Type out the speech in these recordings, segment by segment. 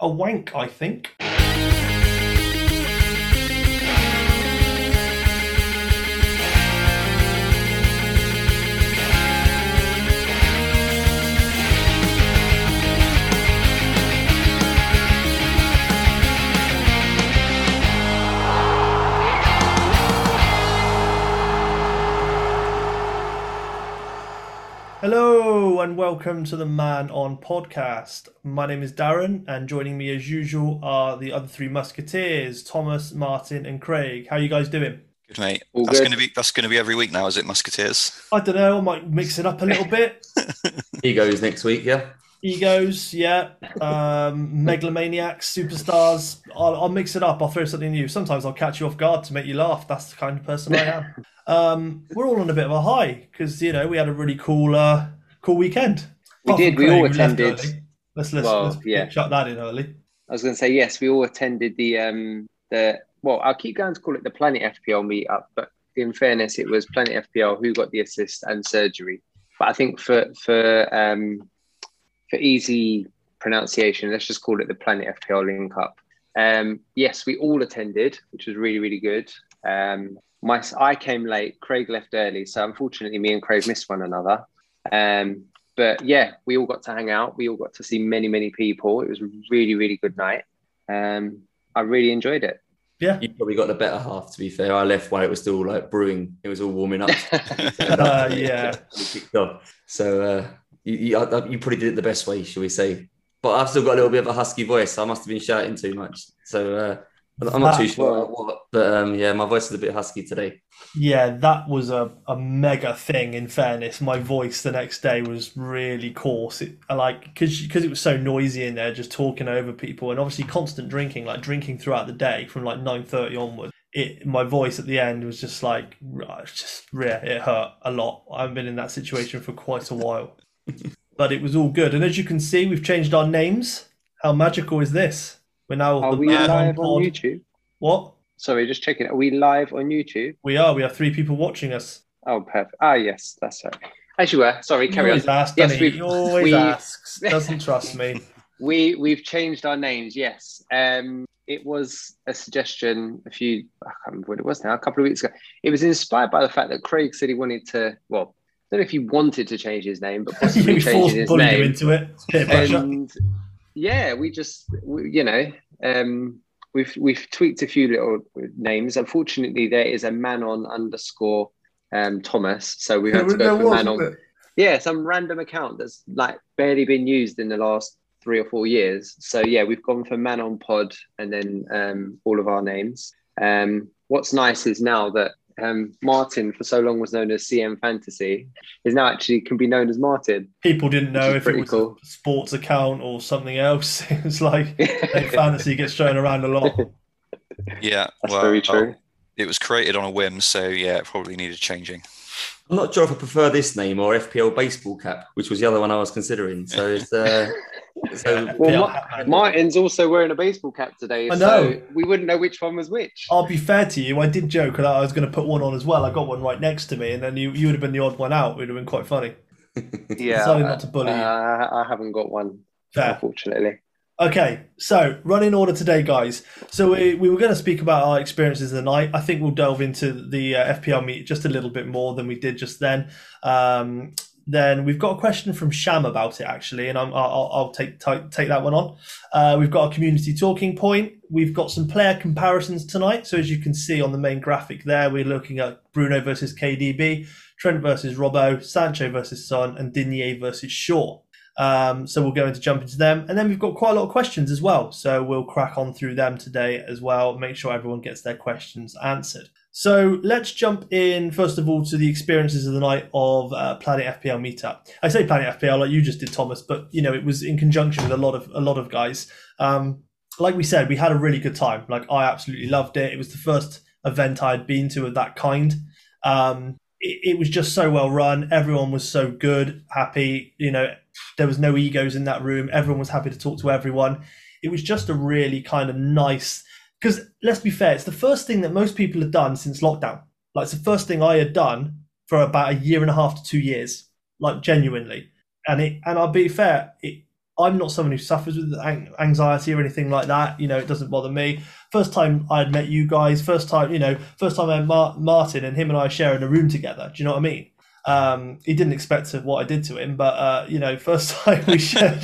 a wank, I think. Hello and welcome to the Man On podcast. My name is Darren, and joining me as usual are the other three musketeers, Thomas, Martin, and Craig. How are you guys doing? Good mate. All that's good. going to be that's going to be every week now, is it, Musketeers? I don't know, I might mix it up a little bit. Egos next week, yeah. Egos, yeah. Um, megalomaniacs, superstars. I'll, I'll mix it up. I'll throw something new. Sometimes I'll catch you off guard to make you laugh. That's the kind of person I am. Um, we're all on a bit of a high because you know we had a really cool, uh, cool weekend. We did, we all Craig, who left attended. Let's let's, Well, let's yeah. shut that in early. I was going to say yes. We all attended the um the well. I'll keep going to call it the Planet FPL meetup, but in fairness, it was Planet FPL who got the assist and surgery. But I think for for um for easy pronunciation, let's just call it the Planet FPL link up. Um, yes, we all attended, which was really really good. Um, my I came late. Craig left early, so unfortunately, me and Craig missed one another. Um, but yeah, we all got to hang out. We all got to see many, many people. It was a really, really good night. Um, I really enjoyed it. Yeah. You probably got the better half, to be fair. I left while it was still like brewing. It was all warming up. Uh, yeah. We kicked off. So uh, you, you, you probably did it the best way, shall we say. But I've still got a little bit of a husky voice. I must have been shouting too much. So uh, I'm not too Ah, sure what. But um, yeah, my voice is a bit husky today. Yeah, that was a, a mega thing. In fairness, my voice the next day was really coarse. It, I like because because it was so noisy in there, just talking over people, and obviously constant drinking, like drinking throughout the day from like nine thirty onwards. It my voice at the end was just like just yeah, it hurt a lot. I haven't been in that situation for quite a while, but it was all good. And as you can see, we've changed our names. How magical is this? We're now Are the we live on Pod. YouTube? What Sorry, just checking. Are we live on YouTube? we are? We have three people watching us. Oh, perfect. Ah, yes, that's right. As you were. Sorry, He carry on. always asks, Yes, he? He always we- asks. Doesn't trust me. We we've changed our names. Yes. Um, it was a suggestion a few. I can't remember what it was now. A couple of weeks ago. It was inspired by the fact that Craig said he wanted to. Well, don't know if he wanted to change his name, but possibly changing forced his name. into it. And yeah, we just we, you know um, we've we've tweaked a few little names. Unfortunately, there is a man on underscore um, Thomas, so we had to go for man on. Yeah, some random account that's like barely been used in the last three or four years. So yeah, we've gone for man on pod and then um, all of our names. Um, what's nice is now that um, Martin, for so long was known as CM Fantasy, is now actually can be known as Martin. People didn't know if it was cool. a sports account or something else. it's like hey, fantasy gets thrown around a lot. Yeah, That's well, very true. It was created on a whim, so yeah, it probably needed changing. I'm not sure if I prefer this name or FPL baseball cap, which was the other one I was considering. So it's uh, so Well, Yeah, Ma- Martin's also wearing a baseball cap today, I so know. we wouldn't know which one was which. I'll be fair to you. I did joke that I was going to put one on as well. I got one right next to me, and then you, you would have been the odd one out. It would have been quite funny. yeah, decided not to bully uh, you. I haven't got one, Fair. unfortunately. Okay, so running order today, guys. So we, we were going to speak about our experiences of the night. I think we'll delve into the uh, FPL meet just a little bit more than we did just then. Um, then we've got a question from Sham about it actually, and I'm, I'll, I'll take, take take that one on. Uh, we've got a community talking point. We've got some player comparisons tonight. So as you can see on the main graphic there, we're looking at Bruno versus KDB, Trent versus Robbo, Sancho versus Son, and Digne versus Shaw. Um, so we'll go into jump into them, and then we've got quite a lot of questions as well. So we'll crack on through them today as well. Make sure everyone gets their questions answered. So let's jump in first of all to the experiences of the night of uh, Planet FPL meetup. I say Planet FPL like you just did, Thomas, but you know it was in conjunction with a lot of a lot of guys. Um, like we said, we had a really good time. Like I absolutely loved it. It was the first event I had been to of that kind. Um, it, it was just so well run. Everyone was so good, happy. You know, there was no egos in that room. Everyone was happy to talk to everyone. It was just a really kind of nice. Because let's be fair, it's the first thing that most people have done since lockdown. Like it's the first thing I had done for about a year and a half to two years. Like genuinely, and it and I'll be fair, it I'm not someone who suffers with anxiety or anything like that. You know, it doesn't bother me. First time I'd met you guys, first time, you know, first time I met Mar- Martin and him and I sharing a room together. Do you know what I mean? Um, he didn't expect to, what I did to him, but uh, you know, first time we shared,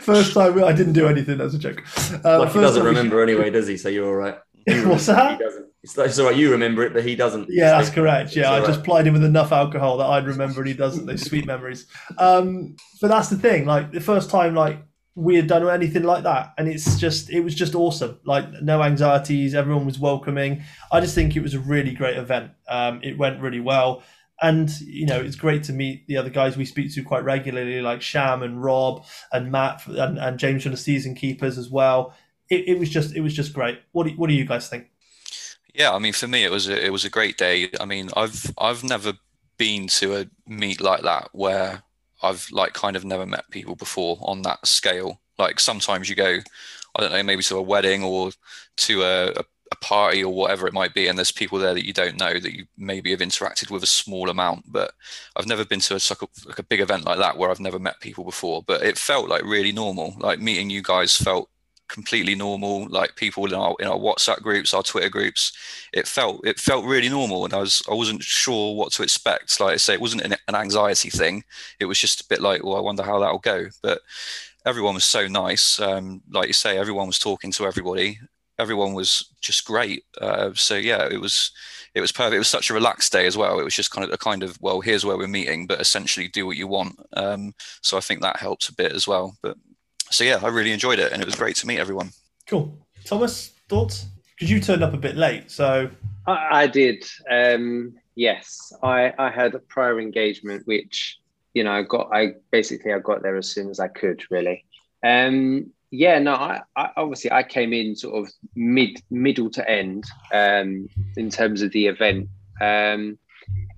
first time we, I didn't do anything. That's a joke. Uh, like he doesn't remember anyway, does he? So you're all right. What's that? He doesn't. It's, it's all right. You remember it, but he doesn't. Yeah, that's correct. Yeah, I right. just plied him with enough alcohol that I'd remember, and he doesn't. Those sweet memories. Um, but that's the thing. Like the first time, like we had done anything like that, and it's just it was just awesome. Like no anxieties. Everyone was welcoming. I just think it was a really great event. Um, it went really well. And you know it's great to meet the other guys we speak to quite regularly, like Sham and Rob and Matt and, and James from the season keepers as well. It, it was just it was just great. What do, what do you guys think? Yeah, I mean, for me, it was a, it was a great day. I mean, I've I've never been to a meet like that where I've like kind of never met people before on that scale. Like sometimes you go, I don't know, maybe to a wedding or to a, a, a party or whatever it might be, and there's people there that you don't know that you maybe have interacted with a small amount. But I've never been to a, like a, like a big event like that where I've never met people before. But it felt like really normal. Like meeting you guys felt completely normal like people in our in our whatsapp groups our twitter groups it felt it felt really normal and i was i wasn't sure what to expect like i say it wasn't an, an anxiety thing it was just a bit like well i wonder how that'll go but everyone was so nice um, like you say everyone was talking to everybody everyone was just great uh, so yeah it was it was perfect it was such a relaxed day as well it was just kind of a kind of well here's where we're meeting but essentially do what you want um, so i think that helped a bit as well but so yeah, I really enjoyed it, and it was great to meet everyone. Cool, Thomas. Thoughts? Because you turned up a bit late, so I, I did. Um, yes, I, I had a prior engagement, which you know, I got. I basically I got there as soon as I could, really. Um, yeah, no, I, I, obviously I came in sort of mid middle to end um, in terms of the event. Um,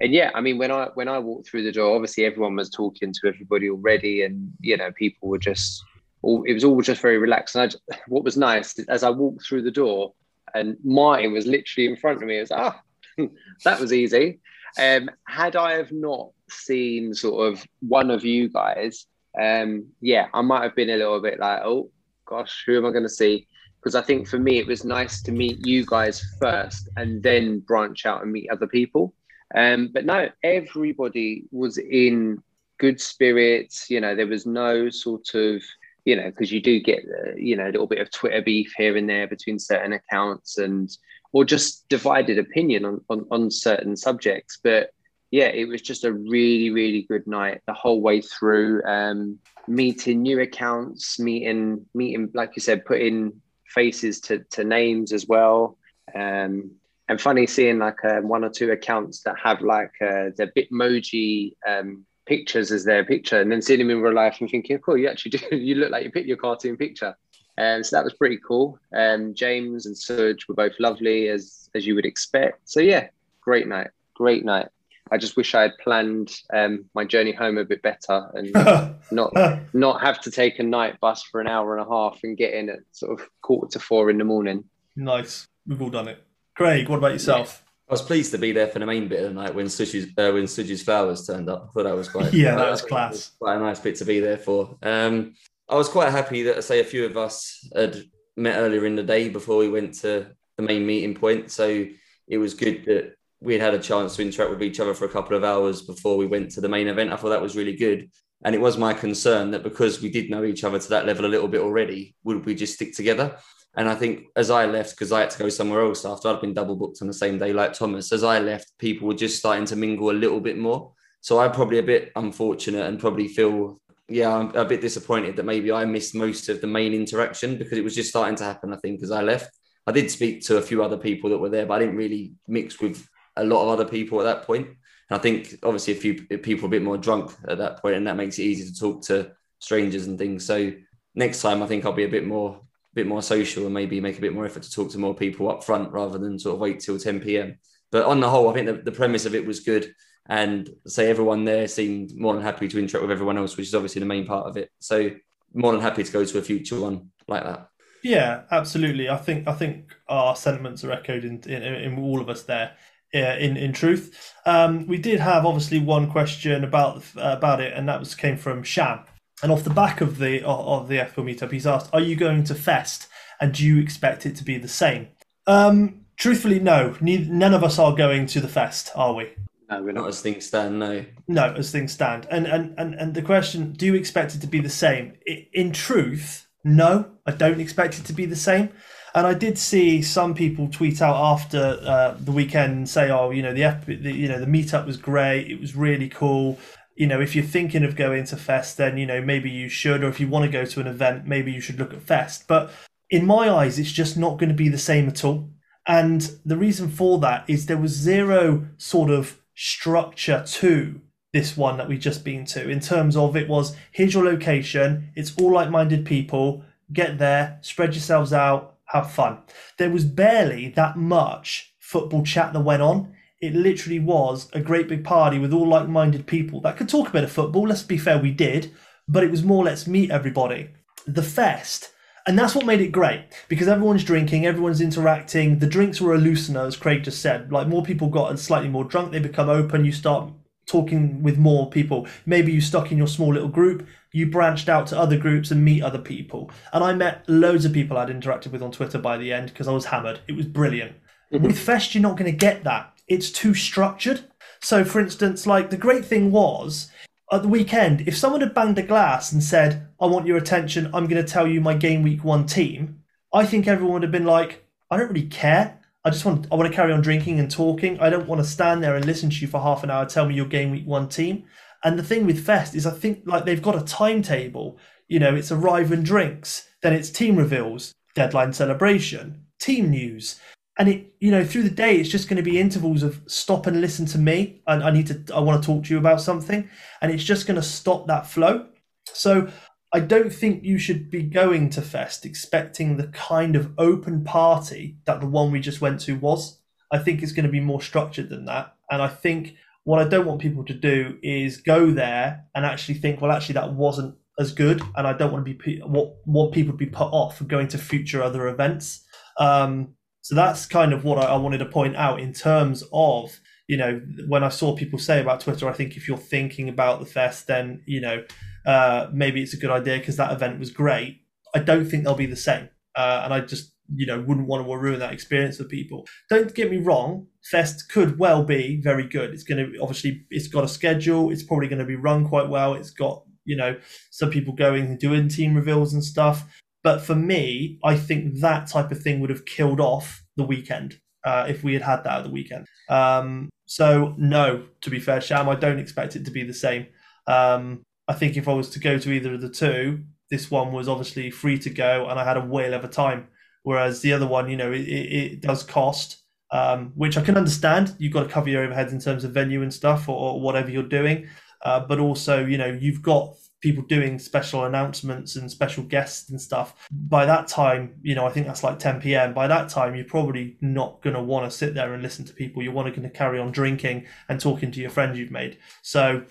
and yeah, I mean, when I when I walked through the door, obviously everyone was talking to everybody already, and you know, people were just all, it was all just very relaxed. And I, what was nice as I walked through the door, and Martin was literally in front of me. It was ah, that was easy. Um, had I have not seen sort of one of you guys, um, yeah, I might have been a little bit like, oh gosh, who am I going to see? Because I think for me it was nice to meet you guys first and then branch out and meet other people. Um, but no, everybody was in good spirits. You know, there was no sort of you know, because you do get, uh, you know, a little bit of Twitter beef here and there between certain accounts and, or just divided opinion on, on, on certain subjects. But yeah, it was just a really, really good night the whole way through. Um, meeting new accounts, meeting, meeting, like you said, putting faces to, to names as well. Um, and funny seeing like uh, one or two accounts that have like uh, the Bitmoji um, pictures as their picture and then seeing them in real life and thinking, cool, you actually do, you look like you picked your cartoon picture. Um, so that was pretty cool. Um, James and Serge were both lovely as as you would expect. So yeah, great night, great night. I just wish I had planned um, my journey home a bit better and not not have to take a night bus for an hour and a half and get in at sort of quarter to four in the morning. Nice, we've all done it. Craig, what about yourself? I was pleased to be there for the main bit of the night when Suji's uh, when Suji's flowers turned up. I thought that was quite yeah, that was class. Was quite a nice bit to be there for. Um, I was quite happy that I say a few of us had met earlier in the day before we went to the main meeting point. So it was good that we had had a chance to interact with each other for a couple of hours before we went to the main event. I thought that was really good. And it was my concern that because we did know each other to that level a little bit already, would we just stick together? And I think as I left, because I had to go somewhere else after I'd been double booked on the same day, like Thomas, as I left, people were just starting to mingle a little bit more. So I'm probably a bit unfortunate and probably feel, yeah, I'm a bit disappointed that maybe I missed most of the main interaction because it was just starting to happen, I think, as I left. I did speak to a few other people that were there, but I didn't really mix with a lot of other people at that point. And I think obviously a few people a bit more drunk at that point, and that makes it easy to talk to strangers and things. So next time, I think I'll be a bit more bit more social and maybe make a bit more effort to talk to more people up front rather than sort of wait till 10 p.m. But on the whole, I think the, the premise of it was good. And say everyone there seemed more than happy to interact with everyone else, which is obviously the main part of it. So more than happy to go to a future one like that. Yeah, absolutely. I think I think our sentiments are echoed in in, in all of us there. In in truth, um, we did have obviously one question about uh, about it, and that was came from Sham, And off the back of the of the FPL meetup, he's asked, "Are you going to Fest? And do you expect it to be the same?" Um, truthfully, no. None of us are going to the Fest, are we? No, we're Not not. as things stand, no. No, as things stand. And and and, and the question, do you expect it to be the same? I- In truth, no, I don't expect it to be the same. And I did see some people tweet out after uh, the weekend and say, "Oh, you know, the, F- the you know the meetup was great. It was really cool. You know, if you're thinking of going to Fest, then you know maybe you should, or if you want to go to an event, maybe you should look at Fest." But in my eyes, it's just not going to be the same at all. And the reason for that is there was zero sort of structure to this one that we've just been to in terms of it was here's your location, it's all like minded people, get there, spread yourselves out, have fun. There was barely that much football chat that went on. It literally was a great big party with all like minded people that could talk a bit of football. Let's be fair, we did, but it was more let's meet everybody. The fest and that's what made it great because everyone's drinking, everyone's interacting. The drinks were a loosener, as Craig just said. Like more people got slightly more drunk, they become open. You start talking with more people. Maybe you stuck in your small little group. You branched out to other groups and meet other people. And I met loads of people I'd interacted with on Twitter by the end because I was hammered. It was brilliant. Mm-hmm. With Fest, you're not going to get that. It's too structured. So, for instance, like the great thing was at the weekend, if someone had banged a glass and said, I want your attention, I'm going to tell you my game week one team, I think everyone would have been like, I don't really care. I just want I want to carry on drinking and talking. I don't want to stand there and listen to you for half an hour tell me your game week one team. And the thing with Fest is I think like they've got a timetable. You know, it's arrive and drinks, then it's team reveals, deadline celebration, team news. And it, you know, through the day, it's just going to be intervals of stop and listen to me. And I need to, I want to talk to you about something. And it's just going to stop that flow. So I don't think you should be going to Fest expecting the kind of open party that the one we just went to was. I think it's going to be more structured than that. And I think what I don't want people to do is go there and actually think, well, actually, that wasn't as good. And I don't want to be what want people to be put off from going to future other events. Um, so that's kind of what I, I wanted to point out in terms of you know when I saw people say about Twitter. I think if you're thinking about the fest, then you know uh, maybe it's a good idea because that event was great. I don't think they'll be the same, uh, and I just you know wouldn't want to ruin that experience for people. Don't get me wrong, Fest could well be very good. It's going to obviously it's got a schedule. It's probably going to be run quite well. It's got you know some people going and doing team reveals and stuff. But for me, I think that type of thing would have killed off the weekend uh, if we had had that at the weekend. Um, so no, to be fair, Sham, I don't expect it to be the same. Um, I think if I was to go to either of the two, this one was obviously free to go, and I had a whale of a time. Whereas the other one, you know, it, it, it does cost, um, which I can understand. You've got to cover your overheads in terms of venue and stuff, or, or whatever you're doing. Uh, but also, you know, you've got people doing special announcements and special guests and stuff. By that time, you know, I think that's like 10 p.m. By that time, you're probably not going to want to sit there and listen to people. You're going to carry on drinking and talking to your friends you've made. So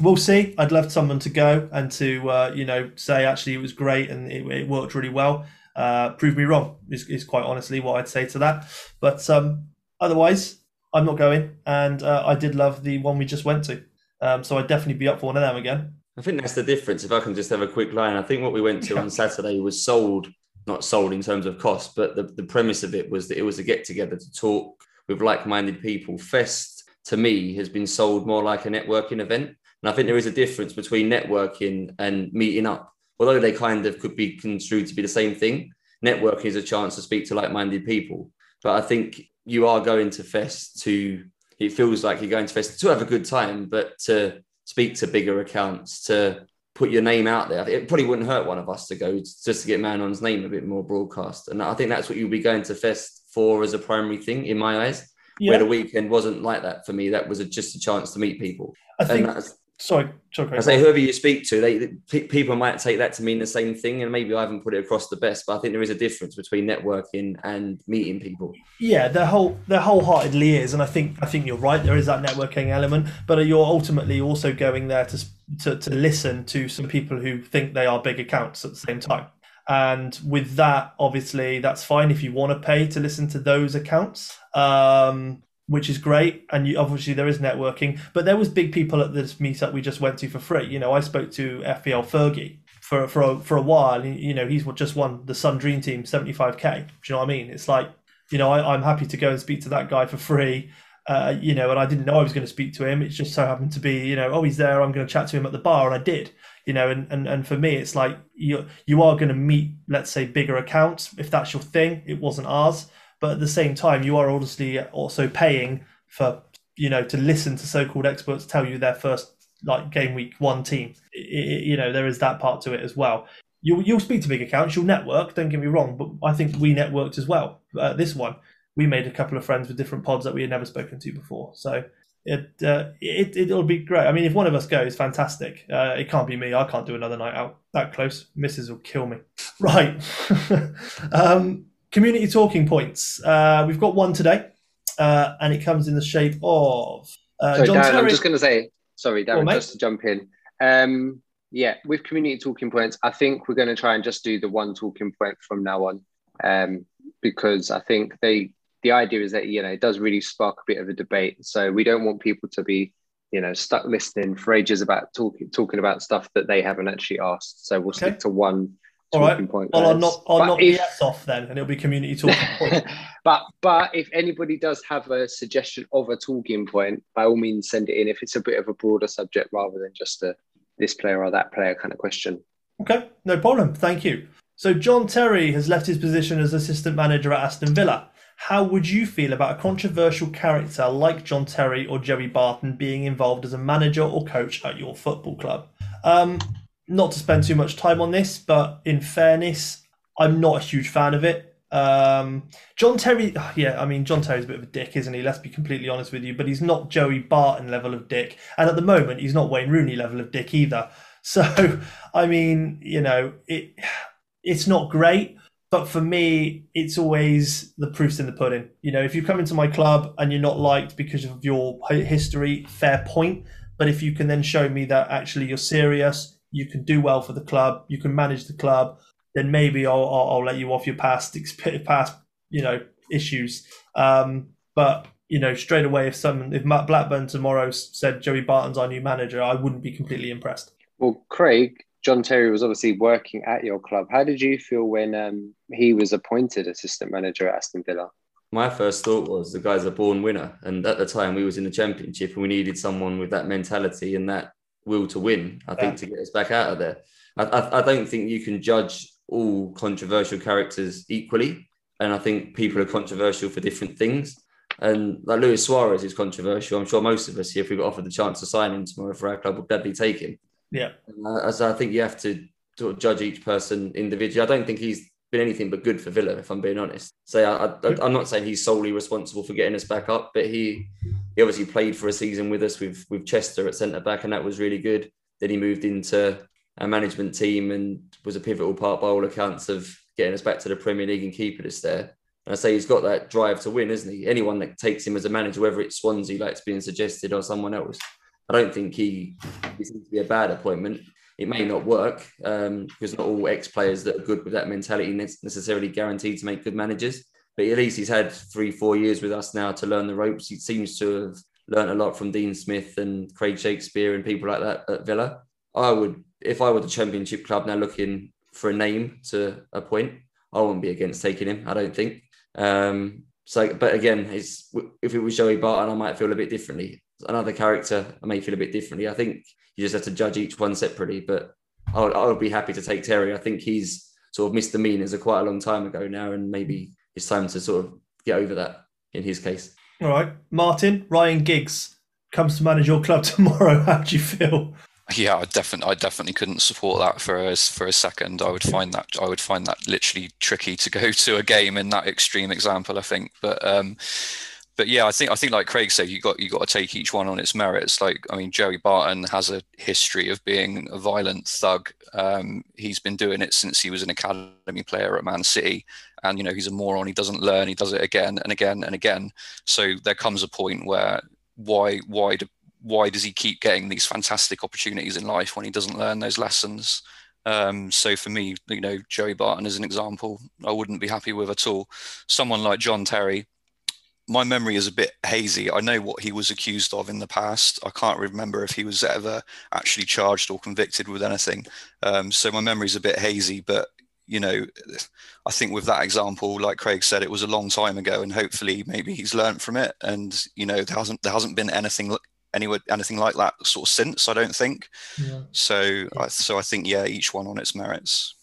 we'll see. I'd love someone to go and to, uh, you know, say actually it was great and it, it worked really well. Uh, prove me wrong is, is quite honestly what I'd say to that. But um, otherwise, I'm not going. And uh, I did love the one we just went to. Um, so I'd definitely be up for one of them again. I think that's the difference. If I can just have a quick line, I think what we went to on Saturday was sold, not sold in terms of cost, but the, the premise of it was that it was a get together to talk with like minded people. Fest to me has been sold more like a networking event. And I think there is a difference between networking and meeting up. Although they kind of could be construed to be the same thing, networking is a chance to speak to like minded people. But I think you are going to Fest to, it feels like you're going to Fest to have a good time, but to speak to bigger accounts, to put your name out there. It probably wouldn't hurt one of us to go just to get Manon's name a bit more broadcast. And I think that's what you'll be going to Fest for as a primary thing in my eyes. Yeah. Where the weekend wasn't like that for me. That was a, just a chance to meet people. I think. Sorry, sorry. I say whoever you speak to, they pe- people might take that to mean the same thing, and maybe I haven't put it across the best, but I think there is a difference between networking and meeting people. Yeah, there whole there wholeheartedly is, and I think I think you're right. There is that networking element, but you're ultimately also going there to to, to listen to some people who think they are big accounts at the same time. And with that, obviously, that's fine if you want to pay to listen to those accounts. Um, which is great. And you, obviously there is networking, but there was big people at this meetup we just went to for free. You know, I spoke to FPL Fergie for for a, for a while. You know, he's just won the Sun Dream Team 75k. Do you know what I mean? It's like, you know, I, I'm happy to go and speak to that guy for free. Uh, you know, and I didn't know I was going to speak to him. It just so happened to be, you know, oh, he's there. I'm going to chat to him at the bar, and I did. You know, and and, and for me, it's like you you are going to meet, let's say, bigger accounts if that's your thing. It wasn't ours, but at the same time, you are obviously also paying for you know to listen to so-called experts tell you their first like game week one team. It, it, you know, there is that part to it as well. You'll you'll speak to big accounts, you'll network. Don't get me wrong, but I think we networked as well. Uh, this one we made a couple of friends with different pods that we had never spoken to before. So it uh, it it'll be great. I mean, if one of us goes, fantastic. Uh, it can't be me. I can't do another night out that close. Mrs. will kill me. Right. um, community talking points. Uh, we've got one today, uh, and it comes in the shape of. Uh, sorry, John Darren, I'm just going to say, sorry, Darren, mate. just to jump in. Um, yeah, with community talking points, I think we're going to try and just do the one talking point from now on, um, because I think they the idea is that you know it does really spark a bit of a debate. So we don't want people to be you know stuck listening for ages about talking talking about stuff that they haven't actually asked. So we'll Okay. stick to one All right. point. Well, I'll knock, I'll knock if- the off then, and it'll be community talking point. but but if anybody does have a suggestion of a talking point, by all means send it in. If it's a bit of a broader subject rather than just a this player or that player kind of question. Okay, no problem. Thank you. So John Terry has left his position as assistant manager at Aston Villa. How would you feel about a controversial character like John Terry or Joey Barton being involved as a manager or coach at your football club? Um, not to spend too much time on this, but in fairness, I'm not a huge fan of it. Um, John Terry, yeah, I mean, John Terry's a bit of a dick, isn't he? Let's be completely honest with you. But he's not Joey Barton level of dick, and at the moment, he's not Wayne Rooney level of dick either. So, I mean, you know, it it's not great, but for me, it's always the proof's in the pudding. You know, if you come into my club and you're not liked because of your history, fair point. But if you can then show me that actually you're serious, you can do well for the club, you can manage the club, then maybe I'll I'll, I'll let you off your past past you know issues. Um, but you know, straight away, if some if Matt Blackburn tomorrow said Joey Barton's our new manager, I wouldn't be completely impressed. Well, Craig, John Terry was obviously working at your club. How did you feel when um, he was appointed assistant manager at Aston Villa? My first thought was the guy's a born winner, and at the time we was in the championship, and we needed someone with that mentality and that will to win. I think Yeah. to get us back out of there. I, I, I don't think you can judge all controversial characters equally, and I think people are controversial for different things. And like Luis Suarez is controversial. I'm sure most of us, here, if we got offered the chance to sign him tomorrow for our club, would gladly take him. Yeah. As I, I think you have to sort of judge each person individually. I don't think he's been anything but good for Villa, if I'm being honest. So I, I, I'm not saying he's solely responsible for getting us back up, but he he obviously played for a season with us with with Chester at centre back, and that was really good. Then he moved into a management team and was a pivotal part by all accounts of getting us back to the Premier League and keeping us there. And I say he's got that drive to win, isn't he? Anyone that takes him as a manager, whether it's Swansea, like it's being suggested, or someone else, I don't think he, he seems to be a bad appointment. It may not work um, because not all ex players that are good with that mentality necessarily guaranteed to make good managers. But at least he's had three, four years with us now to learn the ropes. He seems to have learned a lot from Dean Smith and Craig Shakespeare and people like that at Villa. I would, if I were the Championship club now looking for a name to appoint, I wouldn't be against taking him. I don't think. Um, so, but again, it's if it was Joey Barton, I might feel a bit differently. Another character, I may feel a bit differently. I think you just have to judge each one separately. But I would, I would be happy to take Terry. I think he's sort of missed the meanings a quite a long time ago now, and maybe it's time to sort of get over that in his case. All right, Martin Ryan Giggs comes to manage your club tomorrow. How do you feel? Yeah, I definitely, I definitely couldn't support that for a for a second. I would find that I would find that literally tricky to go to a game in that extreme example. I think, but um, but yeah, I think I think like Craig said, you got you got to take each one on its merits. Like, I mean, Joey Barton has a history of being a violent thug. Um, he's been doing it since he was an academy player at Man City, and you know he's a moron. He doesn't learn. He does it again and again and again. So there comes a point where why why do why does he keep getting these fantastic opportunities in life when he doesn't learn those lessons? Um, so for me, you know, Joey Barton is an example, I wouldn't be happy with at all. Someone like John Terry, my memory is a bit hazy. I know what he was accused of in the past. I can't remember if he was ever actually charged or convicted with anything. Um, so my memory is a bit hazy. But you know, I think with that example, like Craig said, it was a long time ago, and hopefully maybe he's learned from it. And you know, there hasn't there hasn't been anything anywhere anything like that sort of since. I don't think. Yeah. So yeah. I, so I think yeah, each one on its merits.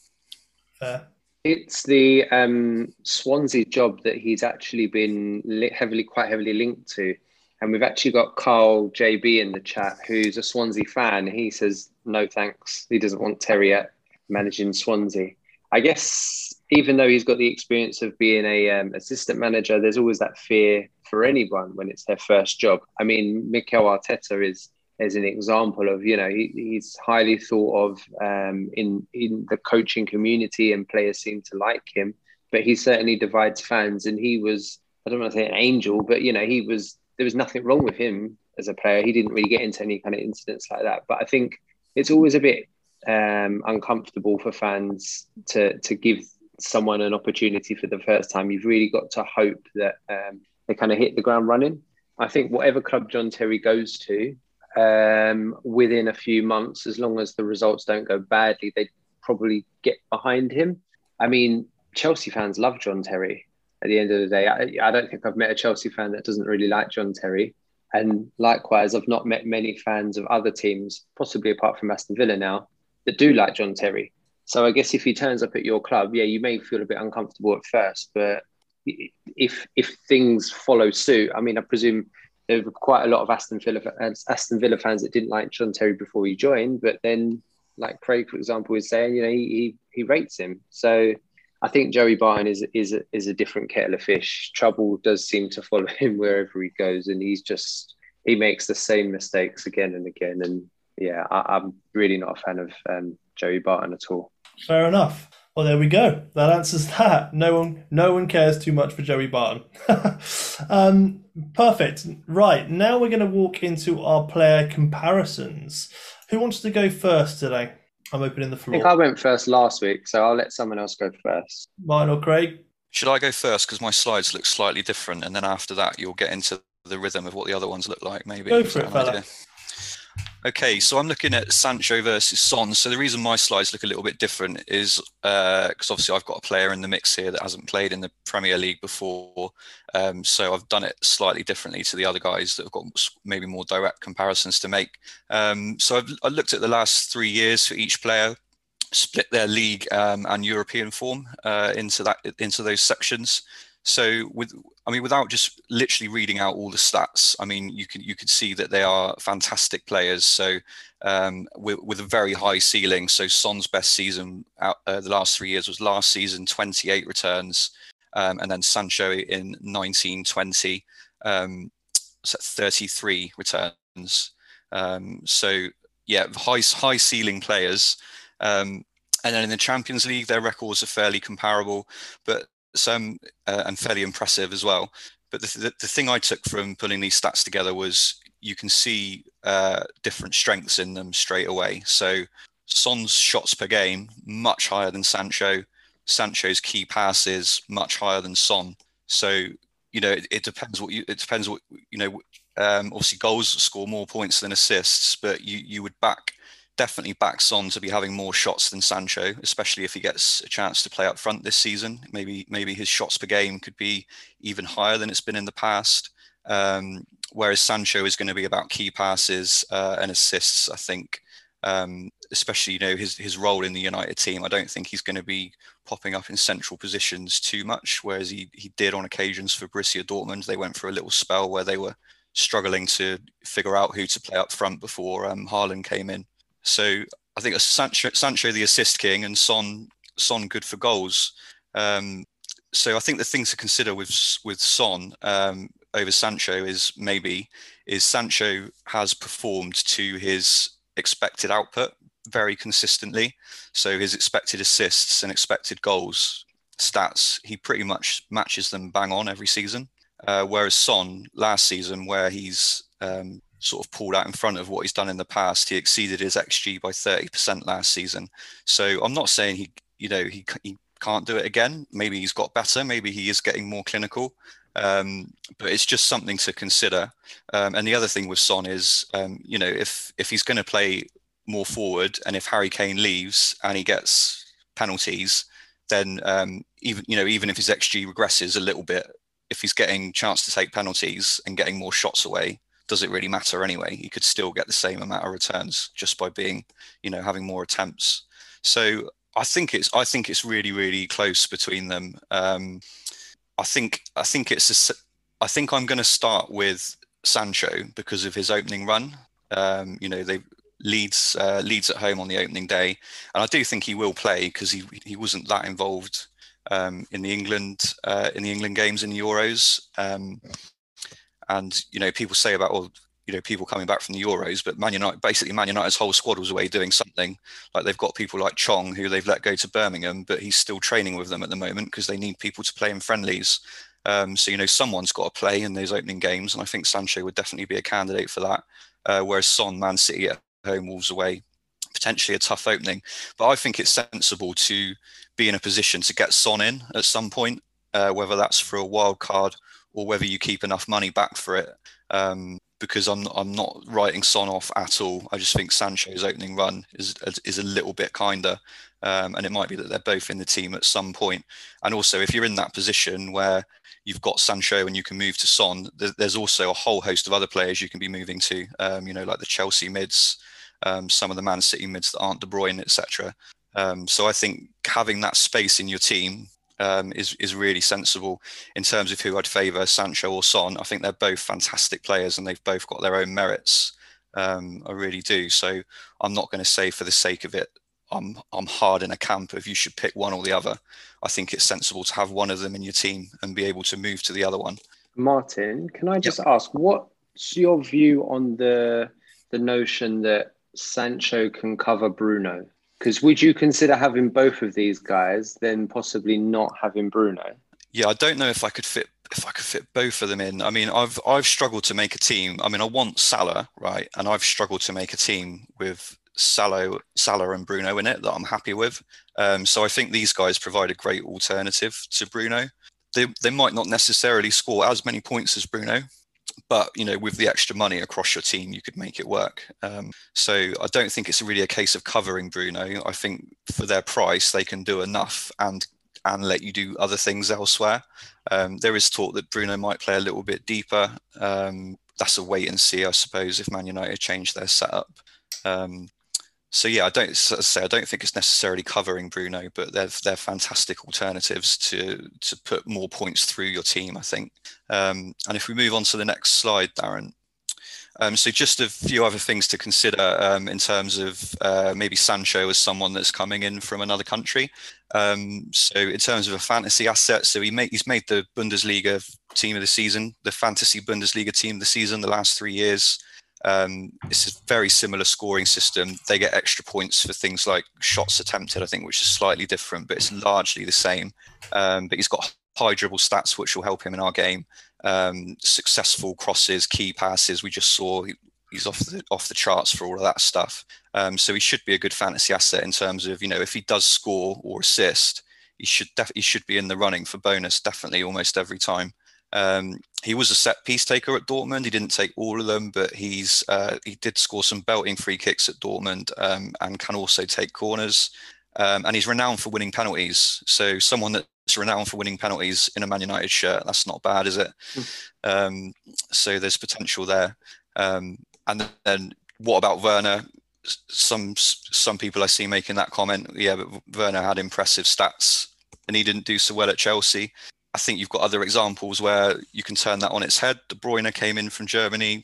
Fair. It's the um, Swansea job that he's actually been heavily, quite heavily linked to. And we've actually got Carl JB in the chat, who's a Swansea fan. He says, no thanks. He doesn't want Terry at managing Swansea. I guess even though he's got the experience of being a um, assistant manager, there's always that fear for anyone when it's their first job. I mean, Mikel Arteta is as an example of you know he, he's highly thought of um, in in the coaching community and players seem to like him but he certainly divides fans. And he was I don't want to say an angel but you know he was there was nothing wrong with him as a player. He didn't really get into any kind of incidents like that. But I think it's always a bit um, uncomfortable for fans to to give someone an opportunity for the first time you've really got to hope that um, they kind of hit the ground running I think whatever club John Terry goes to um, within a few months, as long as the results don't go badly, they probably get behind him. I mean, Chelsea fans love John Terry. At the end of the day, I, I don't think I've met a Chelsea fan that doesn't really like John Terry. And likewise, I've not met many fans of other teams, possibly apart from Aston Villa now, that do like John Terry. So I guess if he turns up at your club, yeah, you may feel a bit uncomfortable at first, but if if things follow suit, I mean, I presume there were quite a lot of Aston Villa Aston Villa fans that didn't like John Terry before he joined, but then, like Craig, for example, is saying, you know, he he, he rates him. So I think Joey Barton is is a, is a different kettle of fish. Trouble does seem to follow him wherever he goes, and he's just he makes the same mistakes again and again. And yeah, I, am really not a fan of um, Joey Barton at all. Fair enough. Well, there we go. That answers that. No one, no one cares too much for Joey Barton. um, perfect. Right now, we're going to walk into our player comparisons. Who wants to go first today? I'm opening the floor. I think I went first last week, so I'll let someone else go first. Mine or Craig? Should I go first because my slides look slightly different, and then after that, you'll get into the rhythm of what the other ones look like. Maybe go for it, fella. Idea? Okay, so I'm looking at Sancho versus Son. So the reason my slides look a little bit different is because uh, obviously I've got a player in the mix here that hasn't played in the Premier League before. Um, so I've done it slightly differently to the other guys that have got maybe more direct comparisons to make. Um, so I've I looked at the last three years for each player, split their league um, and European form uh, into that into those sections. So with, I mean, without just literally reading out all the stats, I mean, you can you could see that they are fantastic players. So um, with, with, a very high ceiling. So Son's best season out uh, the last three years was last season, 28 returns, um, and then Sancho in 1920, um, so 33 returns. Um, so yeah, high high ceiling players. Um, and then in the Champions League, their records are fairly comparable, but some uh, and fairly impressive as well. But the, the, the, thing I took from pulling these stats together was you can see uh, different strengths in them straight away. So Son's shots per game much higher than Sancho. Sancho's key passes much higher than Son. So you know it, it depends what you it depends what you know. Um, obviously, goals score more points than assists, but you you would back definitely back Son to be having more shots than Sancho, especially if he gets a chance to play up front this season. Maybe maybe his shots per game could be even higher than it's been in the past. Um, whereas Sancho is going to be about key passes uh, and assists. I think, um, especially you know his his role in the United team. I don't think he's going to be popping up in central positions too much, whereas he he did on occasions for Borussia Dortmund. They went for a little spell where they were struggling to figure out who to play up front before um, Haaland came in. So I think Sancho, Sancho the assist king and Son Son good for goals. Um, so I think the thing to consider with with Son um, over Sancho is maybe is Sancho has performed to his expected output very consistently. So his expected assists and expected goals stats, he pretty much matches them bang on every season. Uh, whereas Son last season, where he's um, sort of pulled out in front of what he's done in the past. He exceeded his xG by 30% last season. So I'm not saying he, you know, he, he can't do it again. Maybe he's got better. Maybe he is getting more clinical. Um, but it's just something to consider. Um, and the other thing with Son is, um, you know, if if he's going to play more forward, and if Harry Kane leaves and he gets penalties, then um, even you know even if his xG regresses a little bit, if he's getting chance to take penalties and getting more shots away, does it really matter anyway? You could still get the same amount of returns just by being, you know, having more attempts. So I think it's I think it's really really close between them. Um, I think I think it's a, I think I'm going to start with Sancho because of his opening run. Um, you know, they leads uh, Leeds at home on the opening day, and I do think he will play because he he wasn't that involved um, in the England uh, in the England games in the Euros. Um, and you know, people say about well, you know, people coming back from the Euros, but Man United basically Man United's whole squad was away doing something. Like they've got people like Chong who they've let go to Birmingham, but he's still training with them at the moment because they need people to play in friendlies. Um, so you know, someone's got to play in those opening games, and I think Sancho would definitely be a candidate for that. Uh, whereas Son, Man City at home, Wolves away, potentially a tough opening. But I think it's sensible to be in a position to get Son in at some point, uh, whether that's for a wild card or whether you keep enough money back for it. Um, because I'm I'm not writing Son off at all. I just think Sancho's opening run is is a little bit kinder, um, and it might be that they're both in the team at some point. And also, if you're in that position where you've got Sancho and you can move to Son, there's also a whole host of other players you can be moving to. Um, you know, like the Chelsea mids, um, some of the Man City mids that aren't De Bruyne, etc. Um, so I think having that space in your team um, is is really sensible in terms of who I'd favour, Sancho or Son. I think they're both fantastic players and they've both got their own merits. Um, I really do. So I'm not going to say for the sake of it, I'm I'm hard in a camp of you should pick one or the other. I think it's sensible to have one of them in your team and be able to move to the other one. Martin, can I just yep. ask what's your view on the the notion that Sancho can cover Bruno? Because would you consider having both of these guys, then possibly not having Bruno? Yeah, I don't know if I could fit if I could fit both of them in. I mean, I've I've struggled to make a team. I mean, I want Salah, right, and I've struggled to make a team with Salah, Salah and Bruno in it that I'm happy with. Um, so I think these guys provide a great alternative to Bruno. They they might not necessarily score as many points as Bruno, but you know with the extra money across your team you could make it work. Um, so i don't think it's really a case of covering bruno. I think for their price they can do enough and and let you do other things elsewhere. Um, there is talk that bruno might play a little bit deeper. Um, that's a wait and see i suppose if man united change their setup. Um, so yeah, I don't say I don't think it's necessarily covering Bruno, but they're they're fantastic alternatives to to put more points through your team. I think. Um, and if we move on to the next slide, Darren. Um, so just a few other things to consider um, in terms of uh, maybe Sancho as someone that's coming in from another country. Um, so in terms of a fantasy asset, so he made, he's made the Bundesliga team of the season, the fantasy Bundesliga team of the season the last three years. Um, it's a very similar scoring system. They get extra points for things like shots attempted, I think, which is slightly different, but it's largely the same. Um, but he's got high dribble stats, which will help him in our game. Um, successful crosses, key passes. We just saw he's off the off the charts for all of that stuff. Um, so he should be a good fantasy asset in terms of you know if he does score or assist, he should def- he should be in the running for bonus definitely almost every time. Um, he was a set piece taker at Dortmund. He didn't take all of them, but he's uh, he did score some belting free kicks at Dortmund um, and can also take corners. Um, and he's renowned for winning penalties. So someone that's renowned for winning penalties in a Man United shirt, that's not bad, is it? Mm. so there's potential there. Um, and then what about Werner? Some some people I see making that comment. Yeah, but Werner had impressive stats and he didn't do so well at Chelsea. I think you've got other examples where you can turn that on its head. De Bruyne came in from Germany,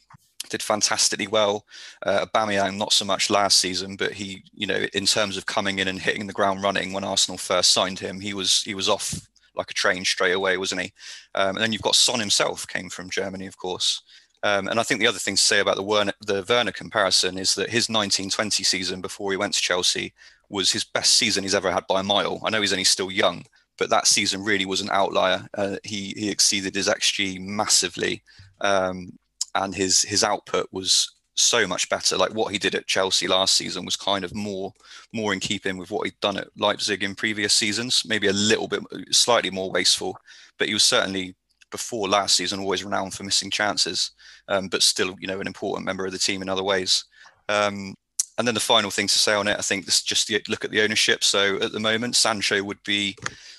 did fantastically well. Uh, Aubameyang, not so much last season, but he, you know, in terms of coming in and hitting the ground running when Arsenal first signed him, he was he was off like a train straight away, wasn't he? Um, and then you've got Son himself, came from Germany, of course. Um, and I think the other thing to say about the Werner, the Werner comparison is that his 1920 season before he went to Chelsea was his best season he's ever had by a mile. I know he's only still young, but that season really was an outlier. Uh, he he exceeded his xG massively, um, and his his output was so much better. Like what he did at Chelsea last season was kind of more more in keeping with what he'd done at Leipzig in previous seasons. Maybe a little bit slightly more wasteful, but he was certainly before last season always renowned for missing chances, um, but still, you know, an important member of the team in other ways. Um, and then the final thing to say on it, I think this just the, look at the ownership. So at the moment, Sancho would be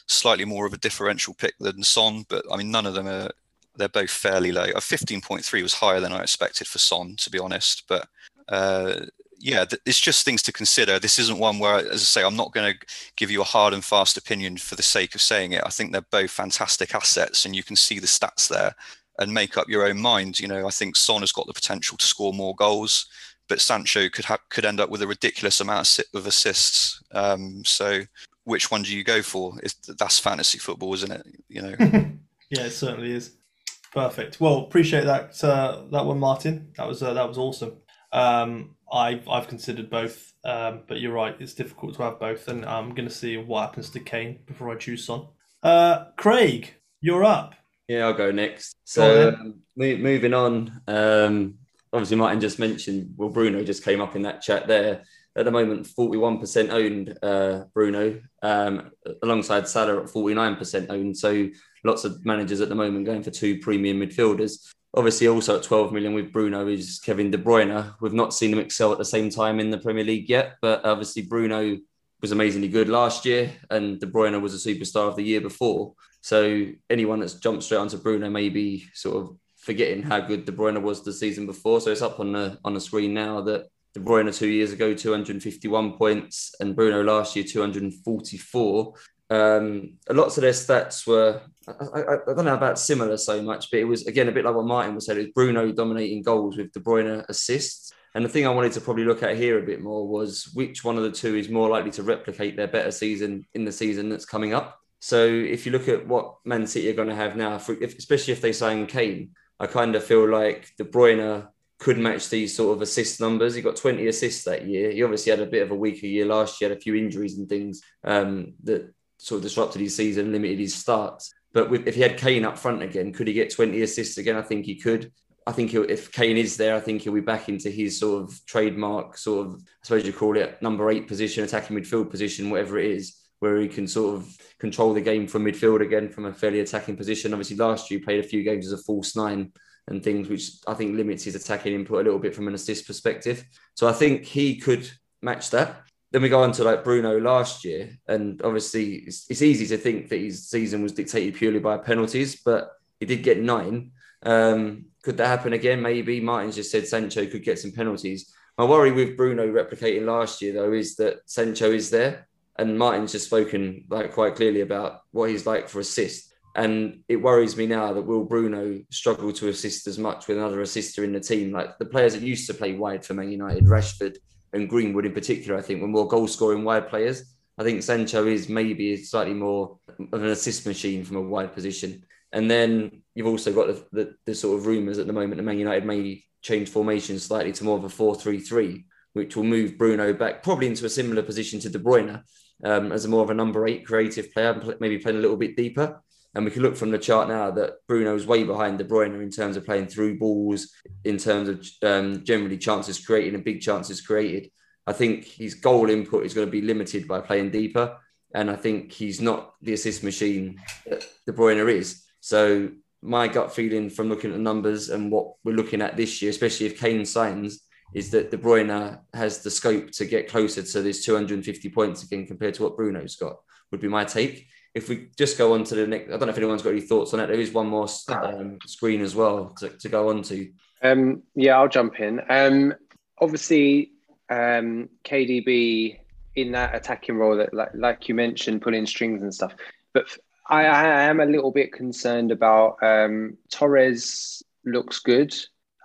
slightly more of a differential pick than Son, but I mean, none of them are. They're both fairly low. A 15.3 was higher than I expected for Son, to be honest. But uh, yeah, it's just things to consider. This isn't one where, as I say, I'm not going to give you a hard and fast opinion for the sake of saying it. I think they're both fantastic assets, and you can see the stats there and make up your own mind. You know, I think Son has got the potential to score more goals, but Sancho could have could end up with a ridiculous amount of assists. Um, so, which one do you go for? It's, that's fantasy football, isn't it? You know. yeah, it certainly is. Perfect. Well, appreciate that uh, that one, Martin. That was uh, that was awesome. Um, I've I've considered both, um, but you're right. It's difficult to have both, and I'm going to see what happens to Kane before I choose Son. Uh, Craig, you're up. Yeah, I'll go next. So go um, moving on. Um, obviously, Martin just mentioned. Well, Bruno just came up in that chat there. At the moment, 41% owned uh, Bruno, um, alongside Salah at 49% owned. So lots of managers at the moment going for two premium midfielders. Obviously, also at 12 million with Bruno is Kevin De Bruyne. We've not seen him excel at the same time in the Premier League yet, but obviously Bruno was amazingly good last year, and De Bruyne was a superstar of the year before. So anyone that's jumped straight onto Bruno may be sort of forgetting how good De Bruyne was the season before. So it's up on the on the screen now that De Bruyne two years ago 251 points, and Bruno last year 244. Um, lots of their stats were, I, I, I, don't know about similar so much, but it was again a bit like what Martin was saying. It was Bruno dominating goals with De Bruyne assists. And the thing I wanted to probably look at here a bit more was which one of the two is more likely to replicate their better season in the season that's coming up. So if you look at what Man City are going to have now, if, especially if they sign Kane, I kind of feel like De Bruyne could match these sort of assist numbers. He got 20 assists that year. He obviously had a bit of a weaker year last year, had a few injuries and things um, that sort of disrupted his season, limited his starts. But with, if he had Kane up front again, could he get 20 assists again? I think he could. I think if Kane is there, I think he'll be back into his sort of trademark, sort of, I suppose you call it number eight position, attacking midfield position, whatever it is, where he can sort of control the game from midfield again from a fairly attacking position. Obviously, last year he played a few games as a false nine and things, which I think limits his attacking input a little bit from an assist perspective. So I think he could match that then we go on to like Bruno last year, and obviously it's, it's, easy to think that his season was dictated purely by penalties, but he did get nine. Um, could that happen again? Maybe Martin's just said Sancho could get some penalties. My worry with Bruno replicating last year though is that Sancho is there, and Martin's just spoken like quite clearly about what he's like for assist. And it worries me now that will Bruno struggle to assist as much with another assister in the team? Like the players that used to play wide for Man United, Rashford, and Greenwood in particular, I think, were more goal scoring wide players. I think Sancho is maybe slightly more of an assist machine from a wide position. And then you've also got the, the, the sort of rumours at the moment that Man United may change formation slightly to more of a 4 3 3, which will move Bruno back probably into a similar position to De Bruyne um, as a more of a number eight creative player, maybe playing a little bit deeper. And we can look from the chart now that Bruno's way behind De Bruyne in terms of playing through balls, in terms of um, generally chances created and big chances created. I think his goal input is going to be limited by playing deeper. And I think he's not the assist machine that De Bruyne is. So my gut feeling from looking at the numbers and what we're looking at this year, especially if Kane signs, is that De Bruyne has the scope to get closer to this 250 points again compared to what Bruno's got, would be my take if we just go on to the next, I don't know if anyone's got any thoughts on it. There is one more um, screen as well to, to go on to. Um, yeah, I'll jump in. Um, obviously, um, KDB in that attacking role that, like, like you mentioned, pulling strings and stuff. But I, I am a little bit concerned about um, Torres. Looks good.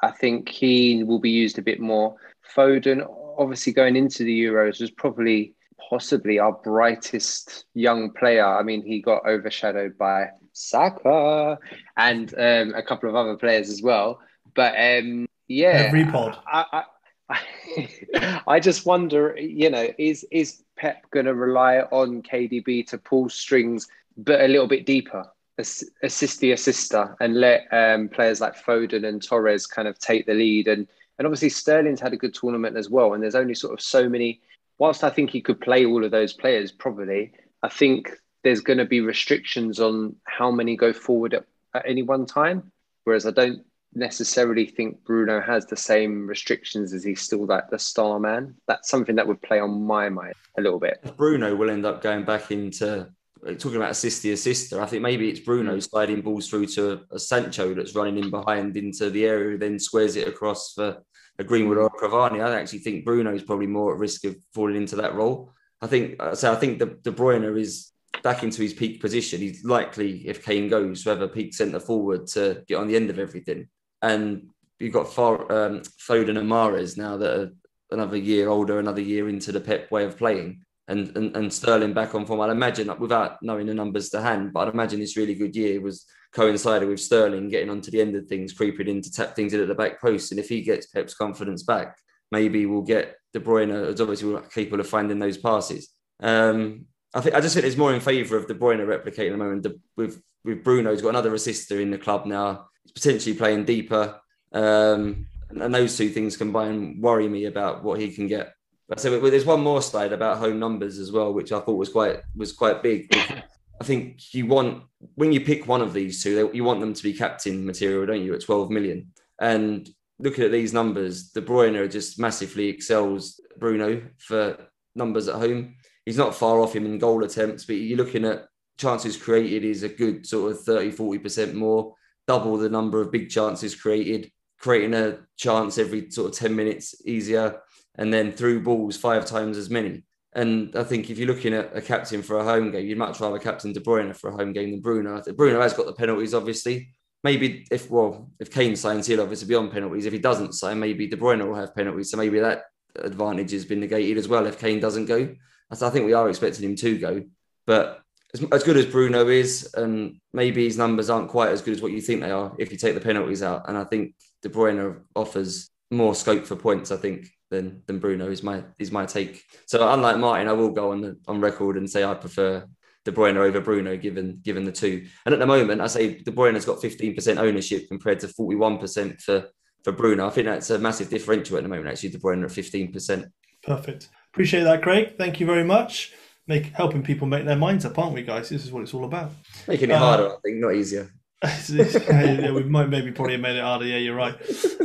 I think he will be used a bit more. Foden, obviously, going into the Euros was probably possibly our brightest young player. I mean, he got overshadowed by Saka and um, a couple of other players as well. But um, yeah, every pod. I, I, I, just wonder, you know, is is Pep going to rely on KDB to pull strings, but a little bit deeper, assist the assister, and let um, players like Foden and Torres kind of take the lead and. And obviously, Sterling's had a good tournament as well. And there's only sort of so many whilst I think he could play all of those players, probably, I think there's going to be restrictions on how many go forward at at any one time. Whereas I don't necessarily think Bruno has the same restrictions as he's still like the star man. That's something that would play on my mind a little bit. Bruno will end up going back into talking about assisty assister. I think maybe it's Bruno mm. sliding balls through to a, Sancho that's running in behind into the area, then squares it across for a Greenwood or a Cavani. I actually think Bruno is probably more at risk of falling into that role. I think so. I think the De Bruyne is back into his peak position. He's likely, if Kane goes, to have a peak centre forward to get on the end of everything. And you've got far, um, Foden and Mahrez now that are another year older, another year into the Pep way of playing. And, and, and Sterling back on form. I'd imagine, without knowing the numbers to hand, but I'd imagine this really good year was coincided with Sterling getting onto the end of things, creeping in to tap things in at the back post. And if he gets Pep's confidence back, maybe we'll get De Bruyne as obviously capable of finding those passes. Um, I think I just think it's more in favour of De Bruyne replicating the moment. The, with with Bruno's got another assister in the club now. He's potentially playing deeper, um, and those two things combined worry me about what he can get. But so there's one more slide about home numbers as well, which I thought was quite was quite big. I think you want when you pick one of these two, you want them to be captain material, don't you? At 12 million, and looking at these numbers, De Bruyne just massively excels Bruno for numbers at home. He's not far off him in goal attempts, but you're looking at chances created is a good sort of 30, 40% more, double the number of big chances created, creating a chance every sort of 10 minutes easier, and then through balls five times as many. And I think if you're looking at a captain for a home game, you'd much rather captain De Bruyne for a home game than Bruno. Bruno has got the penalties, obviously, maybe if well, if Kane signs, he'll obviously be on penalties. If he doesn't sign, maybe De Bruyne will have penalties. So maybe that advantage has been negated as well if Kane doesn't go. I think we are expecting him to go, but as, as good as Bruno is, and maybe his numbers aren't quite as good as what you think they are if you take the penalties out. And I think De Bruyne offers more scope for points. I think than than Bruno is my is my take. So unlike Martin, I will go on the, on record and say I prefer De Bruyne over Bruno, given given the two. And at the moment, I say De Bruyne has got 15% ownership compared to 41% for for Bruno. I think that's a massive differential at the moment. Actually, De Bruyne at 15%. Perfect. Appreciate that, Craig. Thank you very much. Make helping people make their minds up, aren't we, guys? This is what it's all about. Making it uh, harder, I think, not easier. yeah, we might maybe probably have made it harder. Yeah, you're right.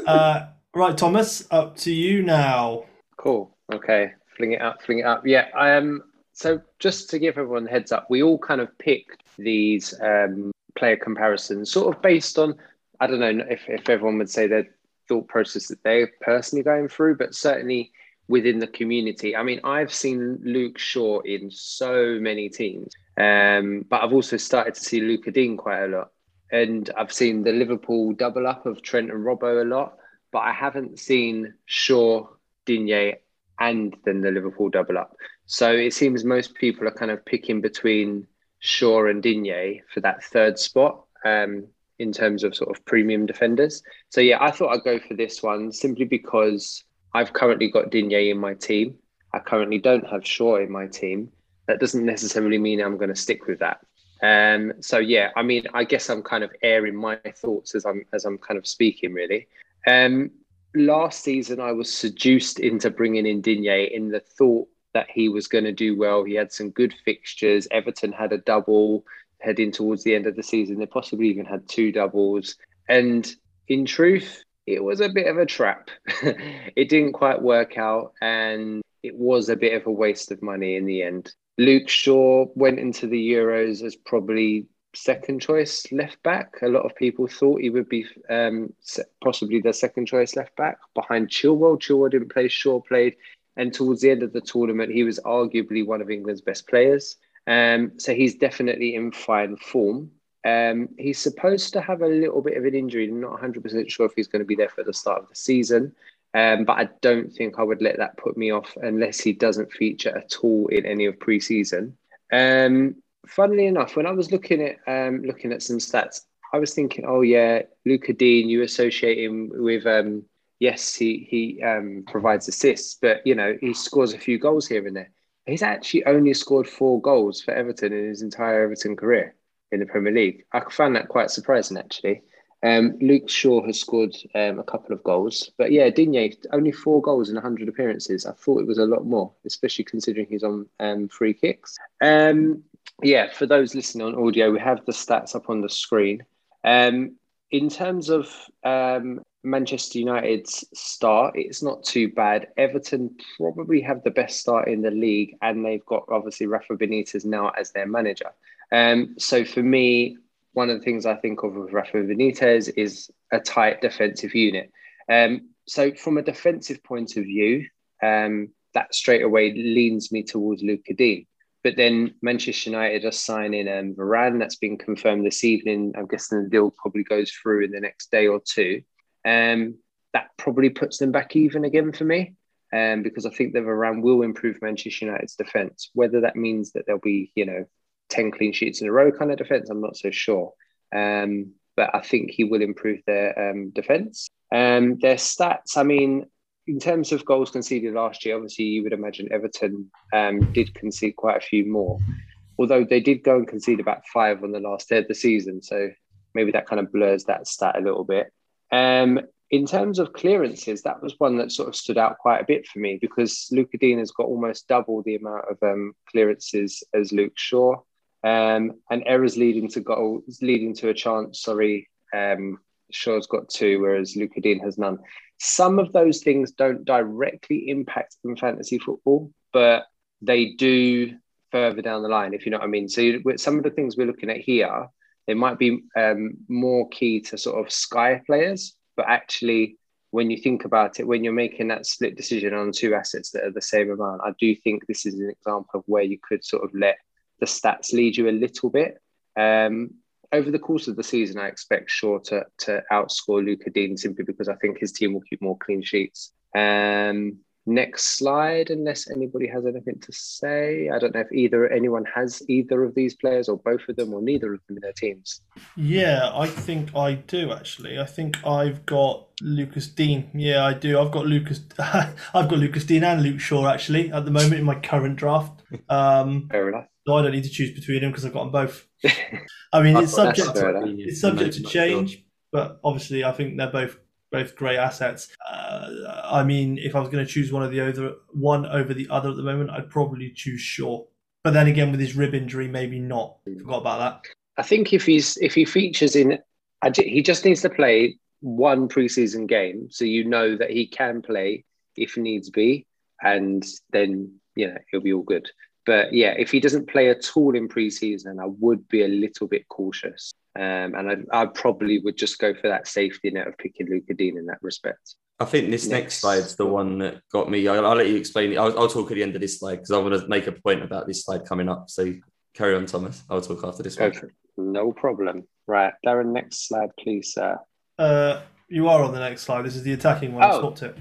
Uh, right, Thomas, up to you now. Cool. Okay, fling it up, fling it up. Yeah, I am. Um, so just to give everyone heads up, we all kind of picked these um, player comparisons, sort of based on I don't know if, if everyone would say their thought process that they're personally going through, but certainly within the community. I mean, I've seen Luke Shaw in so many teams, um, but I've also started to see Lucas Digne quite a lot. And I've seen the Liverpool double up of Trent and Robbo a lot, but I haven't seen Shaw, Digne, and then the Liverpool double up. So it seems most people are kind of picking between Shaw and Digne for that third spot um, in terms of sort of premium defenders. So yeah, I thought I'd go for this one simply because I've currently got Digne in my team. I currently don't have Shaw in my team. That doesn't necessarily mean I'm going to stick with that. Um, so yeah, I mean, I guess I'm kind of airing my thoughts as I'm as I'm kind of speaking, really. Um, last season, I was seduced into bringing in Digne in the thought that he was going to do well. He had some good fixtures. Everton had a double heading towards the end of the season. They possibly even had two doubles. And in truth, it was a bit of a trap. it didn't quite work out. And it was a bit of a waste of money in the end. Luke Shaw went into the Euros as probably second choice left back. A lot of people thought he would be um, possibly the second choice left back behind Chilwell. Chilwell didn't play, Shaw played. And towards the end of the tournament, he was arguably one of England's best players. Um, so he's definitely in fine form. Um, he's supposed to have a little bit of an injury. I'm not 100% sure if he's going to be there for the start of the season. Um, but I don't think I would let that put me off unless he doesn't feature at all in any of pre-season. Um, funnily enough, when I was looking at um, looking at some stats, I was thinking, oh yeah, Luca Digne, you associate him with um, yes, he he um, provides assists, but you know he scores a few goals here and there. He's actually only scored four goals for Everton in his entire Everton career in the Premier League. I found that quite surprising, actually. Um, Luke Shaw has scored um, a couple of goals, but yeah, Digne only four goals in 100 appearances. I thought it was a lot more, especially considering he's on um, free kicks. Um, yeah, for those listening on audio, we have the stats up on the screen. Um, in terms of um, Manchester United's start, it's not too bad. Everton probably have the best start in the league, and they've got obviously Rafa Benitez now as their manager. Um, so for me, one of the things I think of with Rafa Benitez is a tight defensive unit. Um, so from a defensive point of view, um, that straight away leans me towards Lucas Digne. But then Manchester United are signing um, Varane. That's been confirmed this evening. I'm guessing the deal probably goes through in the next day or two. Um, that probably puts them back even again for me. Um, because I think that Varane will improve Manchester United's defence. Whether that means that there'll be, you know, 10 clean sheets in a row kind of defence, I'm not so sure. Um, but I think he will improve their um, defence. Um, their stats, I mean, in terms of goals conceded last year, obviously you would imagine Everton um, did concede quite a few more, although they did go and concede about five on the last day of the season. So maybe that kind of blurs that stat a little bit. Um, in terms of clearances, that was one that sort of stood out quite a bit for me because Lucas Digne has got almost double the amount of um, clearances as Luke Shaw, um, and errors leading to goals, leading to a chance. Sorry, um, Shaw's got two, whereas Lucas Digne has none. Some of those things don't directly impact in fantasy football, but they do further down the line, if you know what I mean. So some of the things we're looking at here, they might be um, more key to sort of Sky players, but actually, when you think about it, when you're making that split decision on two assets that are the same amount, I do think this is an example of where you could sort of let the stats lead you a little bit. Um, over the course of the season, I expect Shaw to, to outscore Luca Digne simply because I think his team will keep more clean sheets. Um, next slide, unless anybody has anything to say. I don't know if either anyone has either of these players or both of them or neither of them in their teams. Yeah, I think I do actually. I think I've got Lucas Digne. Yeah, I do. I've got Lucas. I've got Lucas Digne and Luke Shaw actually at the moment in my current draft. Um, Fair enough. So I don't need to choose between them because I've got them both. I mean, it's subject to, it's subject to change, but obviously, I think they're both both great assets. Uh, I mean, if I was going to choose one of the other one over the other at the moment, I'd probably choose Shaw. But then again, with his rib injury, maybe not. Forgot about that. I think if he's if he features in, he just needs to play one preseason game, so you know that he can play if needs be, and then you know he'll be all good. But yeah, if he doesn't play at all in preseason, I would be a little bit cautious. Um, and I, I, probably would just go for that safety net of picking Lucas Digne in that respect. I think this next, next slide's the one that got me. I'll, I'll let you explain it. I'll, I'll, talk at the end of this slide because I want to make a point about this slide coming up. So carry on, Thomas. I'll talk after this go one. No problem. Right, Darren, next slide, please, sir. Uh, you are on the next slide. This is the attacking one. Oh. I swapped it.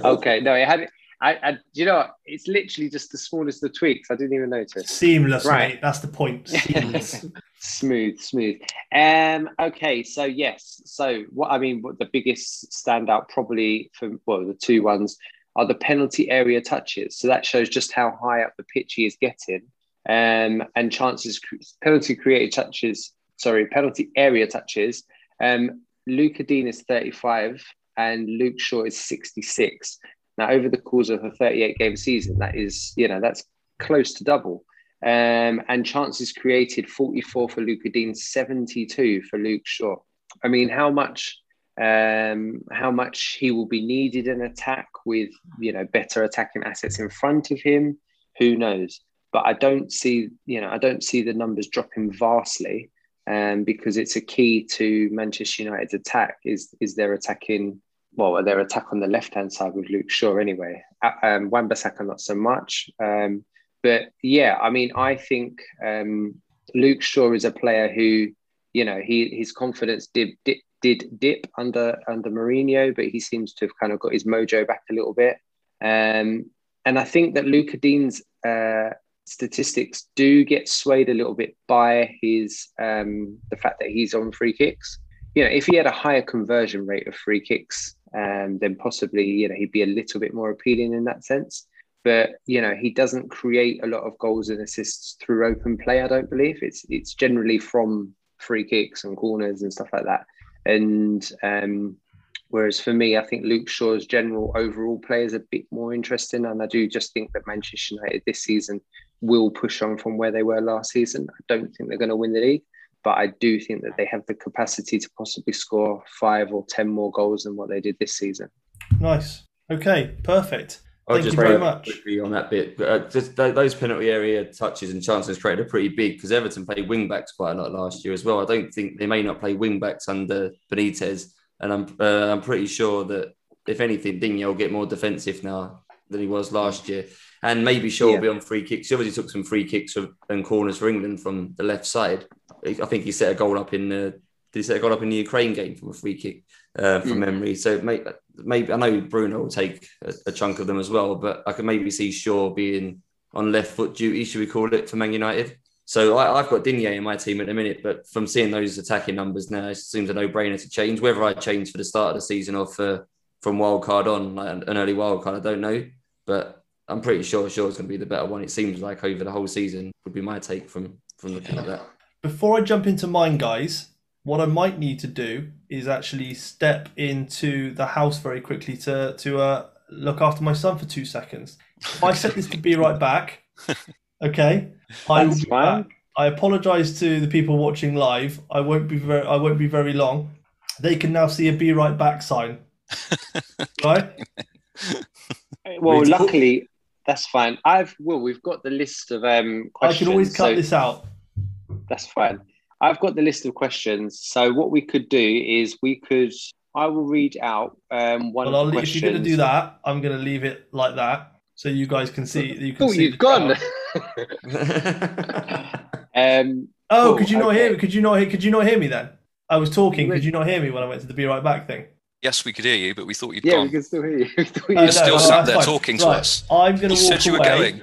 okay, no, it had I, I, you know, it's literally just the smallest of tweaks. I didn't even notice. Seamless, right? Mate. That's the point. Seamless. smooth, smooth. Um. Okay. So yes. So what I mean, what the biggest standout probably for well, the two ones are the penalty area touches. So that shows just how high up the pitch he is getting, um, and chances penalty created touches. Sorry, penalty area touches. Um, Lucas Digne is 35 and Luke Shaw is 66. Now, over the course of a 38 game season, that is, you know, that's close to double. Um, and chances created 44 for Lucas Digne, 72 for Luke Shaw. I mean, how much um, how much he will be needed in attack with you know better attacking assets in front of him, who knows? But I don't see you know I don't see the numbers dropping vastly, um, because it's a key to Manchester United's attack is is their attacking well, their attack on the left hand side with Luke Shaw anyway. Um, Wan-Bissaka not so much. Um, but yeah, I mean, I think um, Luke Shaw is a player who, you know, he his confidence did, did did dip under under Mourinho, but he seems to have kind of got his mojo back a little bit. Um, and I think that Lucas Digne's uh, statistics do get swayed a little bit by his um, the fact that he's on free kicks. You know, if he had a higher conversion rate of free kicks, um, then possibly you know he'd be a little bit more appealing in that sense. But you know he doesn't create a lot of goals and assists through open play. I don't believe it's it's generally from free kicks and corners and stuff like that. And um, whereas for me, I think Luke Shaw's general overall play is a bit more interesting, and I do just think that Manchester United this season will push on from where they were last season. I don't think they're going to win the league, but I do think that they have the capacity to possibly score five or ten more goals than what they did this season. Nice. Okay, perfect. I'll Thank just you very very much. quickly on that bit. Uh, just th- those penalty area touches and chances created are pretty big because Everton played wing backs quite a lot last year as well. I don't think they may not play wing backs under Benitez, and I'm uh, I'm pretty sure that if anything, Digne will get more defensive now than he was last year, and maybe Shaw Yeah. will be on free kicks. He obviously took some free kicks for, and corners for England from the left side. I think he set a goal up in the. Did he set a goal up in the Ukraine game from a free kick uh, from Mm. memory? So may, maybe I know Bruno will take a, a chunk of them as well, but I can maybe see Shaw being on left foot duty, should we call it, for Man United. So I, I've got Digne in my team at the minute, but from seeing those attacking numbers now, it seems a no-brainer to change. Whether I change for the start of the season or for from wild card on, like an early wild card, I don't know, but I'm pretty sure Shaw's going to be the better one. It seems like over the whole season would be my take from from looking at that. Before I jump into mine, guys, what I might need to do is actually step into the house very quickly to to uh, look after my son for two seconds. If I set this to be right back, okay, I will That's be back. I apologise to the people watching live. I won't be very. I won't be very long. They can now see a "Be Right Back" sign. right? Well, luckily, that's fine. I've well, we've got the list of um. I Questions, can always cut so this out. That's fine. I've got the list of questions. So what we could do is we could. I will read out um one Well, of I'll, the if questions. you're going to do that, I'm going to leave it like that, so you guys can see. You can Oh, see you've gone. um. Oh, Cool, could you not okay. hear me? Could you not hear? Could you not hear me then? I was talking. Could you not hear me when I went to the "Be Right Back" thing? Yes, we could hear you, but we thought you'd Yeah, gone. we can still hear you. We can still Oh, hear no, you. You're still well, sat that's there fine. talking to Right, us. I'm going to walk said you were away. going.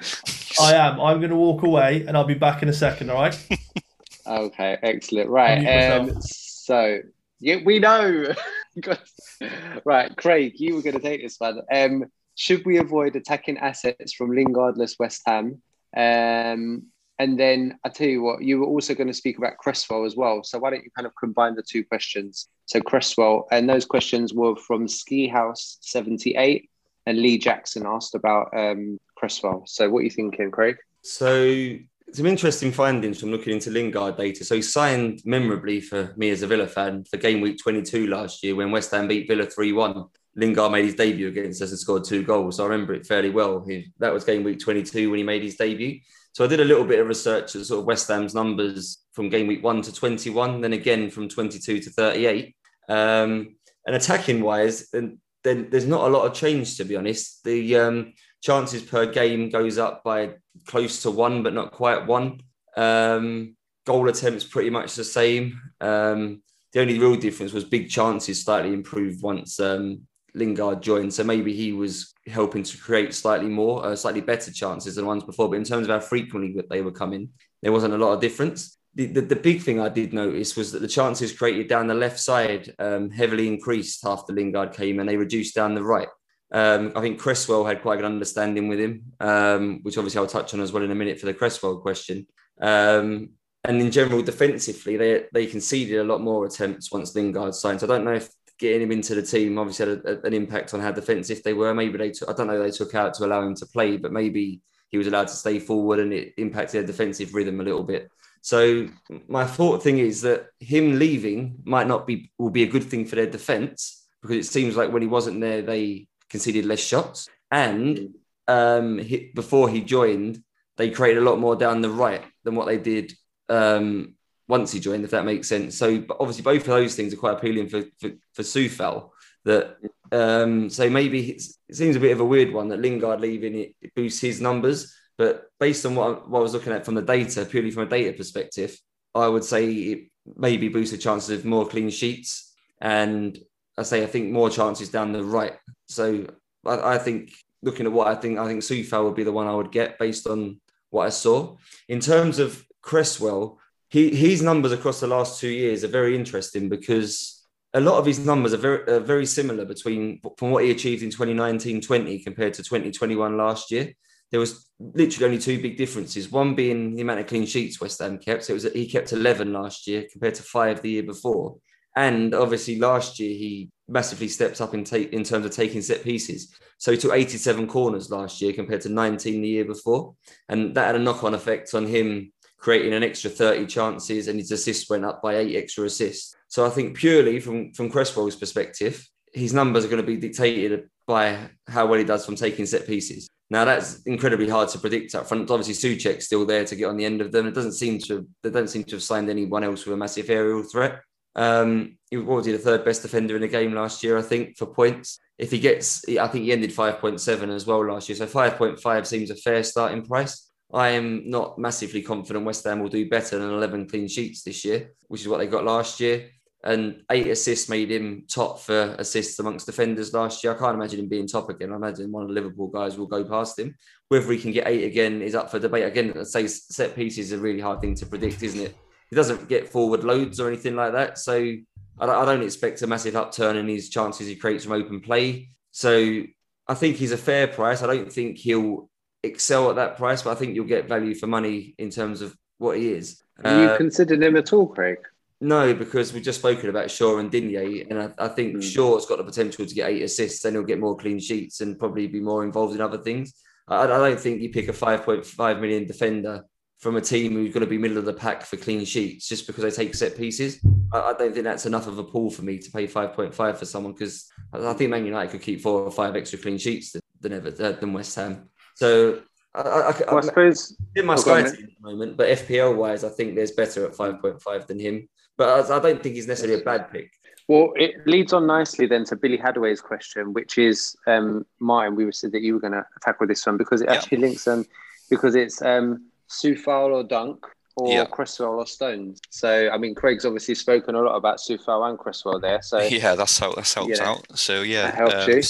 I am. I'm going to walk away, and I'll be back in a second. All right. Okay, excellent. Right. myself. Um, so yeah, we know. right, Craig, you were going to take this one. Um, should we avoid attacking assets from Lingardless West Ham? Um, and then I tell you what, you were also going to speak about Cresswell as well. So why don't you kind of combine the two questions? So Cresswell, and those questions were from Ski House seventy eight, and Lee Jackson asked about um, Cresswell. So what are you thinking, Craig? So some interesting findings from looking into Lingard data. So he signed memorably for me as a Villa fan for game week 22 last year when West Ham beat Villa 3-1. Lingard made his debut against us and scored two goals. So I remember it fairly well. He, that was game week 22 when he made his debut. So I did a little bit of research at sort of West Ham's numbers from game week 1 to 21, then again from 22 to 38. Um, and attacking wise, then, then there's not a lot of change to be honest. The um, chances per game goes up by close to one, but not quite one. Um, goal attempts pretty much the same. Um, the only real difference was big chances slightly improved once um, Lingard joined. So maybe he was helping to create slightly more, uh, slightly better chances than ones before. But in terms of how frequently they were coming, there wasn't a lot of difference. The, the, the big thing I did notice was that the chances created down the left side um, heavily increased after Lingard came, and they reduced down the right. Um, I think Cresswell had quite a good understanding with him, um, which obviously I'll touch on as well in a minute for the Cresswell question. Um, and in general, defensively, they they conceded a lot more attempts once Lingard signed. So I don't know if getting him into the team obviously had a, a- an impact on how defensive they were. Maybe they took, I don't know they took out to allow him to play, but maybe he was allowed to stay forward and it impacted their defensive rhythm a little bit. So my thought thing is that him leaving might not be will be a good thing for their defense because it seems like when he wasn't there, they conceded less shots. And um, he, before he joined, they created a lot more down the right than what they did um, once he joined, if that makes sense. So obviously, both of those things are quite appealing for for, for. That um, so maybe it seems a bit of a weird one that Lingard leaving it, it boosts his numbers. But based on what I, what I was looking at from the data, purely from a data perspective, I would say it maybe boosts the chances of more clean sheets. And I say I think more chances down the right. So I, I think looking at what I think, I think Coufal would be the one I would get based on what I saw. In terms of Cresswell, he, his numbers across the last two years are very interesting because a lot of his numbers are very, are very similar between from what he achieved in 2019-20 compared to 2021 last year. There was literally only two big differences. One being the amount of clean sheets West Ham kept. So it was he kept 11 last year compared to five the year before. And obviously last year he massively stepped up in, take, in terms of taking set pieces. So he took 87 corners last year compared to 19 the year before. And that had a knock on effect on him creating an extra 30 chances, and his assists went up by eight extra assists. So I think purely from, from Cresswell's perspective, his numbers are going to be dictated by how well he does from taking set pieces. Now that's incredibly hard to predict up front. Obviously, Souček's still there to get on the end of them. It doesn't seem to they don't seem to have signed anyone else with a massive aerial threat. Um, he was he the third best defender in the game last year, I think, for points. If he gets, I think he ended 5.7 as well last year. So 5.5 seems a fair starting price. I am not massively confident West Ham will do better than 11 clean sheets this year, which is what they got last year. And eight assists made him top for assists amongst defenders last year. I can't imagine him being top again. I imagine one of the Liverpool guys will go past him. Whether he can get eight again is up for debate. Again, I'd say set pieces is a really hard thing to predict, isn't it? He doesn't get forward loads or anything like that. So I don't expect a massive upturn in his chances he creates from open play. So I think he's a fair price. I don't think he'll excel at that price, but I think you'll get value for money in terms of what he is. Have you uh, considered him at all, Craig? No, because we've just spoken about Shaw and Digne, and I, I think mm. Shaw's got the potential to get eight assists, and he'll get more clean sheets and probably be more involved in other things. I, I don't think you pick a 5.5 million defender from a team who's going to be middle of the pack for clean sheets just because they take set pieces. I, I don't think that's enough of a pull for me to pay 5.5 for someone because I think Man United could keep four or five extra clean sheets than ever than West Ham. So I, I, well, I suppose in my Sky team at the moment, but FPL wise, I think there's better at 5.5 than him. But I don't think he's necessarily a bad pick. Well, it leads on nicely then to Billy Hadaway's question, which is um, Martin. We said that you were going to tackle this one because it yeah. actually links them because it's um, Coufal or Dunk or yeah. Cresswell or Stones. So I mean, Craig's obviously spoken a lot about Coufal and Cresswell there. So yeah, that's how that's helped out. So yeah, helped um.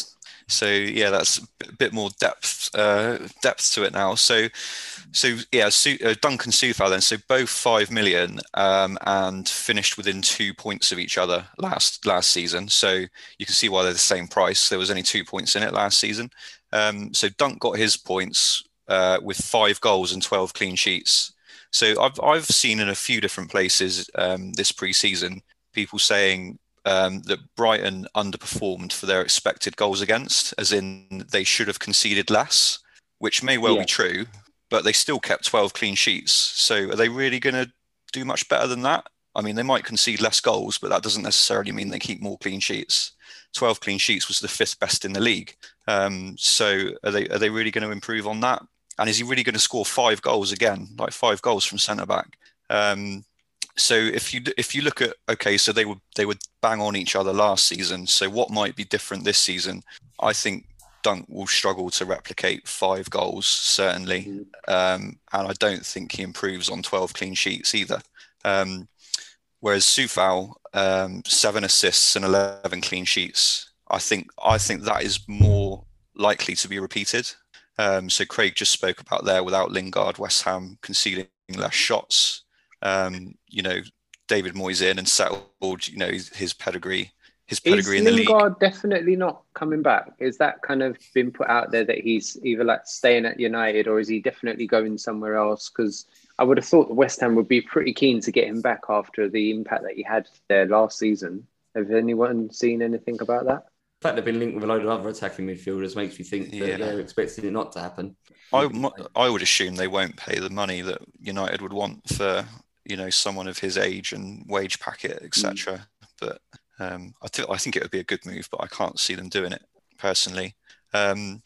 So yeah, that's a bit more depth uh, depth to it now. So so yeah, Su- uh, Dunk and Coufal then. So both five million um, and finished within two points of each other last last season. So you can see why they're the same price. There was only two points in it last season. Um, so Dunk got his points uh, with five goals and twelve clean sheets. So I've I've seen in a few different places um, this preseason people saying um, that Brighton underperformed for their expected goals against, as in they should have conceded less, which may well yeah. be true but they still kept 12 clean sheets. So are they really going to do much better than that? I mean, they might concede less goals, but that doesn't necessarily mean they keep more clean sheets. 12 clean sheets was the fifth best in the league. Um, so are they are they really going to improve on that? And is he really going to score five goals again, like five goals from centre back? Um, so if you if you look at okay, so they would they would bang on each other last season. So what might be different this season? I think Dunk will struggle to replicate five goals, certainly. Um, and I don't think he improves on 12 clean sheets either. Um, whereas Coufal, um, seven assists and 11 clean sheets, I think I think that is more likely to be repeated. Um, so Craig just spoke about there without Lingard, West Ham conceding less shots. Um, you know, David Moyes in and settled, you know, his pedigree his pedigree is in the league Lingard league. definitely not coming back? Is that kind of been put out there that he's either like staying at United or is he definitely going somewhere else? Because I would have thought the West Ham would be pretty keen to get him back after the impact that he had there last season. Have anyone seen anything about that? The fact they've been linked with a load of other attacking midfielders makes me think that yeah. they're expecting it not to happen. I, I would assume they won't pay the money that United would want for you know someone of his age and wage packet, etc. Mm. But um, I, th- I think it would be a good move, but I can't see them doing it personally. Um,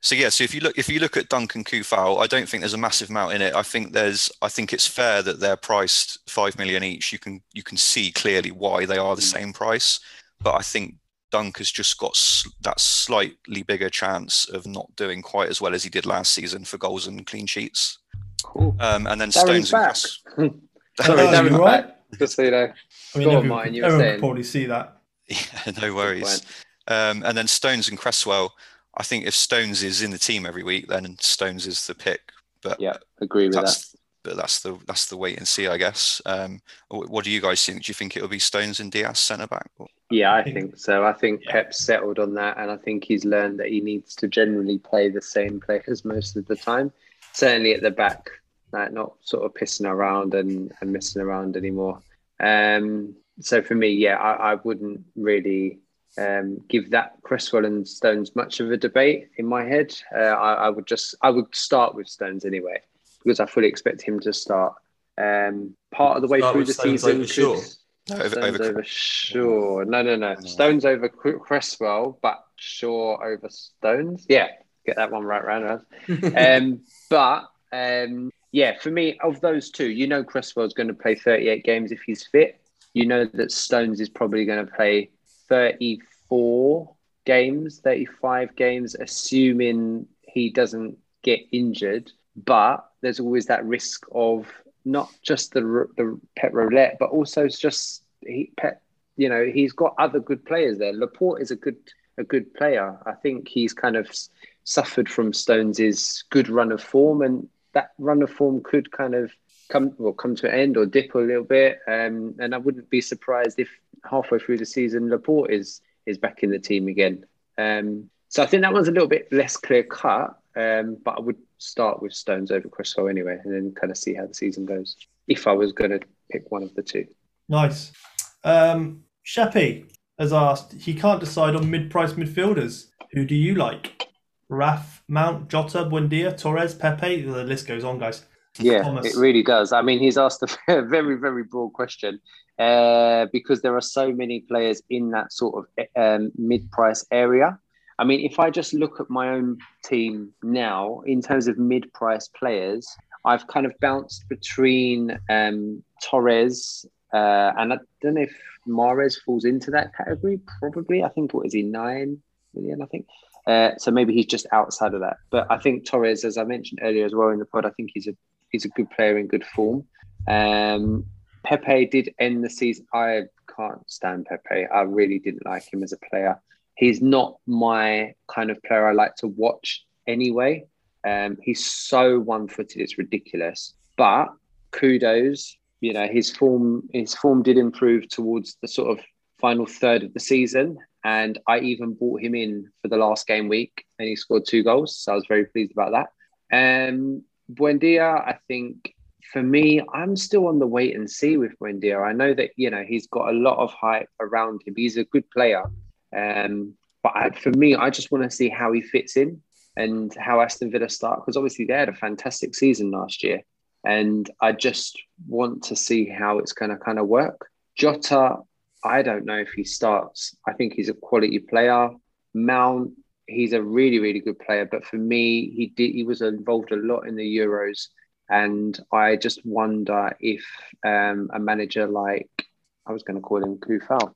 so yeah, so if you look if you look at Dunk and Coufal, I don't think there's a massive amount in it. I think there's I think it's fair that they're priced five million each. You can you can see clearly why they are the same price, but I think Dunk has just got that slightly bigger chance of not doing quite as well as he did last season for goals and clean sheets. Cool. Um, and then Stones back. and Sorry, Darren's right. back. Just so you know. I mean, Go every, on, Martin, you everyone probably see that. Yeah, no worries. Um, and then Stones and Cresswell. I think if Stones is in the team every week, then Stones is the pick. But yeah, agree with that. But that's the that's the wait and see, I guess. Um, what do you guys think? Do you think it will be Stones and Dias centre back? Yeah, I think so. I think yeah. Pep's settled on that, and I think he's learned that he needs to generally play the same players most of the time. Certainly at the back, like not sort of pissing around and, and messing around anymore. Um, so for me, yeah, I, I wouldn't really um, give that Cresswell and Stones much of a debate in my head. Uh, I, I, would just I would start with Stones anyway. Because I fully expect him to start. Um, part of the way Start through the Stones season, over could- Shaw. No, over, Stones over, over, Shaw. No, no, no. No. Stones over Cre- Cresswell, but Shaw over Stones. Yeah, get that one right round. round. um, but um, yeah, for me, of those two, you know, Cresswell's going to play 38 games if he's fit. You know that Stones is probably going to play 34 games, 35 games, assuming he doesn't get injured. But there's always that risk of not just the the Pep roulette, but also just he pet. You know, he's got other good players there. Laporte is a good a good player. I think he's kind of suffered from Stones's good run of form, and that run of form could kind of come well come to an end or dip a little bit. Um, and I wouldn't be surprised if halfway through the season Laporte is is back in the team again. Um, so I think that one's a little bit less clear cut. Um, but I would start with Stones over Cresswell anyway, and then kind of see how the season goes. If I was going to pick one of the two. Nice. Um, Sheppy has asked, he can't decide on mid-price midfielders. Who do you like? Raf, Mount, Jota, Buendia, Torres, Pepe. The list goes on, guys. Yeah, Thomas. it really does. I mean, he's asked a very, very broad question uh, because there are so many players in that sort of um, mid-price area. I mean, if I just look at my own team now, in terms of mid-price players, I've kind of bounced between um, Torres uh, and I don't know if Mahrez falls into that category. Probably, I think what is he nine million? I think. Uh, so maybe he's just outside of that. But I think Torres, as I mentioned earlier as well in the pod, I think he's a he's a good player in good form. Um, Pepe did end the season. I can't stand Pepe. I really didn't like him as a player. He's not my kind of player I like to watch anyway. Um, he's so one-footed, it's ridiculous. But kudos, you know, his form his form did improve towards the sort of final third of the season. And I even brought him in for the last game week and he scored two goals. So I was very pleased about that. Um, Buendia, I think for me, I'm still on the wait and see with Buendia. I know that, you know, he's got a lot of hype around him. He's a good player. Um, but I, for me, I just want to see how he fits in and how Aston Villa start because obviously they had a fantastic season last year. And I just want to see how it's going to kind of work. Jota, I don't know if he starts. I think he's a quality player. Mount, he's a really, really good player. But for me, he did he was involved a lot in the Euros. And I just wonder if um, a manager like I was going to call him Coufal,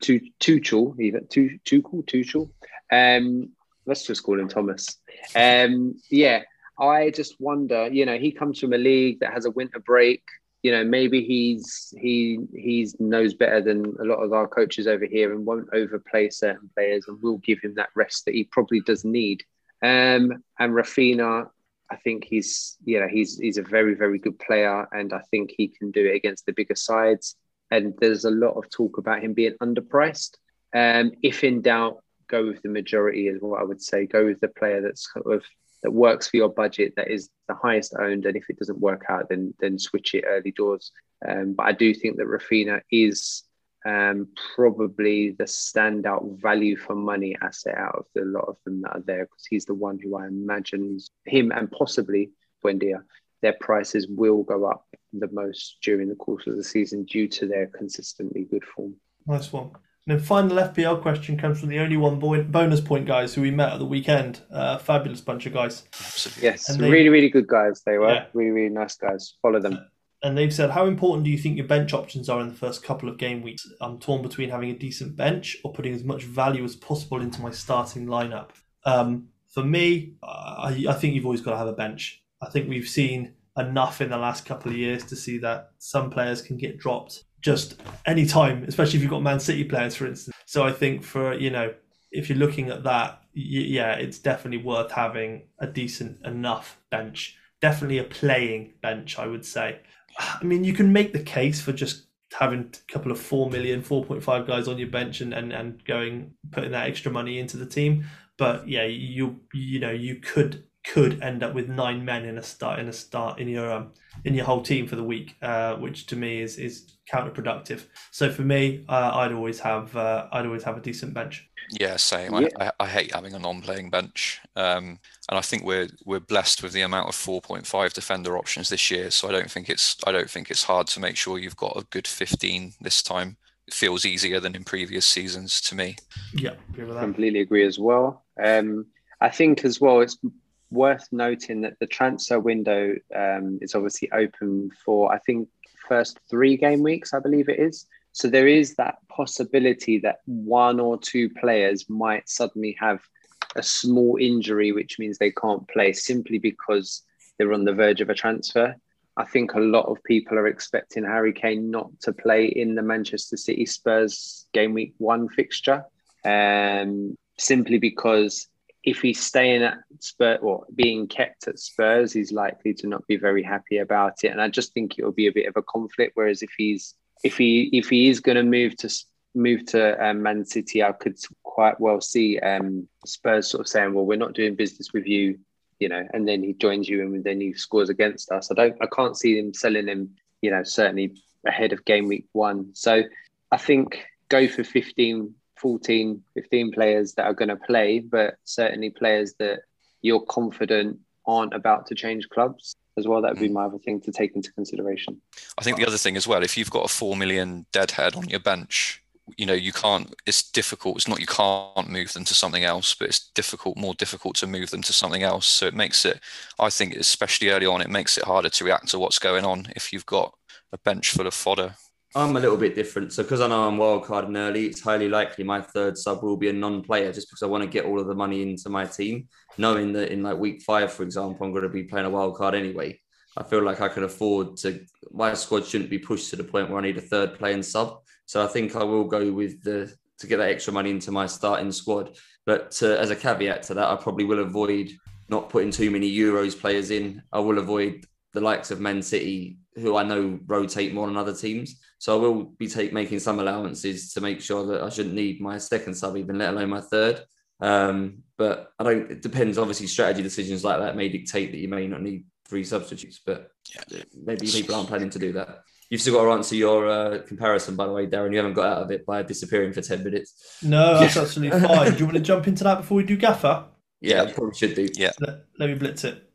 Tuchel, even Tuchel, Tuchel. Um, let's just call him Thomas. Um, yeah, I just wonder. You know, he comes from a league that has a winter break. You know, maybe he's he he knows better than a lot of our coaches over here and won't overplay certain players and will give him that rest that he probably does need. Um, and Raphinha, I think he's you know he's he's a very very good player and I think he can do it against the bigger sides. And there's a lot of talk about him being underpriced. Um, if in doubt, go with the majority is what I would say. Go with the player that's kind of that works for your budget, that is the highest owned, and if it doesn't work out, then then switch it early doors. Um, but I do think that Raphinha is um, probably the standout value for money asset out of the lot of them that are there because he's the one who I imagine him and possibly Buendia. Their prices will go up the most during the course of the season due to their consistently good form. Nice one. And then final FPL question comes from the only one bo- bonus point guys who we met at the weekend. Uh, fabulous bunch of guys. absolutely. Yes, they- really, really good guys. They were Yeah. really, really nice guys. Follow them. And they've said, how important do you think your bench options are in the first couple of game weeks? I'm torn between having a decent bench or putting as much value as possible into my starting lineup. Um, for me, I, I think you've always got to have a bench. I think we've seen enough in the last couple of years to see that some players can get dropped just any time, especially if you've got Man City players, for instance. So I think for, you know, if you're looking at that, yeah, it's definitely worth having a decent enough bench. Definitely a playing bench, I would say. I mean, you can make the case for just having a couple of 4 million, 4.5 guys on your bench and, and, and going, putting that extra money into the team. But yeah, you, you know, you could could end up with nine men in a start in a start in your um, in your whole team for the week, uh, which to me is is counterproductive. So for me, uh, I'd always have uh, I'd always have a decent bench. Yeah, same. Yeah. I, I, I hate having a non-playing bench, um, and I think we're we're blessed with the amount of 4.5 defender options this year. So I don't think it's I don't think it's hard to make sure you've got a good 15 this time. It feels easier than in previous seasons to me. Yeah, agree with that. completely agree as well. Um, I think as well, it's worth noting that the transfer window um, is obviously open for I think first three game weeks, I believe it is. So there is that possibility that one or two players might suddenly have a small injury, which means they can't play simply because they're on the verge of a transfer. I think a lot of people are expecting Harry Kane not to play in the Manchester City Spurs game week one fixture, um, simply because if he's staying at Spurs or being kept at Spurs, he's likely to not be very happy about it. And I just think it will be a bit of a conflict. Whereas if he's if he if he is going to move to move to um, Man City, I could quite well see um, Spurs sort of saying, "Well, we're not doing business with you," you know, and then he joins you and then he scores against us. I don't, I can't see him selling him, you know, certainly ahead of game week one. So I think go for 15, 14, 15 players that are going to play, but certainly players that you're confident aren't about to change clubs as well. That would be mm. my other thing to take into consideration. I think the other thing as well, if you've got a four million deadhead on your bench, you know you can't. It's difficult. It's not you can't move them to something else, but it's difficult, more difficult to move them to something else. So it makes it. I think, especially early on, it makes it harder to react to what's going on if you've got a bench full of fodder. I'm a little bit different. So because I know I'm wildcarding early, it's highly likely my third sub will be a non-player just because I want to get all of the money into my team, knowing that in like week five, for example, I'm going to be playing a wild card anyway. I feel like I can afford to. My squad shouldn't be pushed to the point where I need a third playing sub. So I think I will go with the to get that extra money into my starting squad. But uh, as a caveat to that, I probably will avoid not putting too many Euros players in. I will avoid the likes of Man City, who I know rotate more than other teams. So I will be take making some allowances to make sure that I shouldn't need my second sub, even let alone my third. Um, but I don't. It depends. Obviously, strategy decisions like that may dictate that you may not need three substitutes, but Yeah. maybe people aren't planning to do that. You've still got to answer your uh, comparison, by the way, Darren. You haven't got out of it by disappearing for ten minutes. No, that's absolutely fine. Do you want to jump into that before we do Gaffer? Yeah, I probably should do. Yeah. Let, let me blitz it.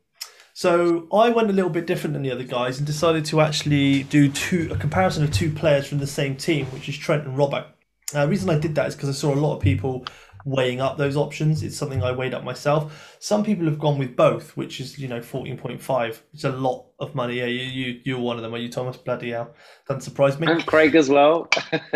So I went a little bit different than the other guys and decided to actually do two a comparison of two players from the same team, which is Trent and Robbo. Uh, the reason I did that is because I saw a lot of people weighing up those options. It's something I weighed up myself. Some people have gone with both, which is you know fourteen point five. It's a lot of money. Yeah, you you you're one of them, are you, Thomas? Bloody hell, doesn't surprise me. And Craig as well.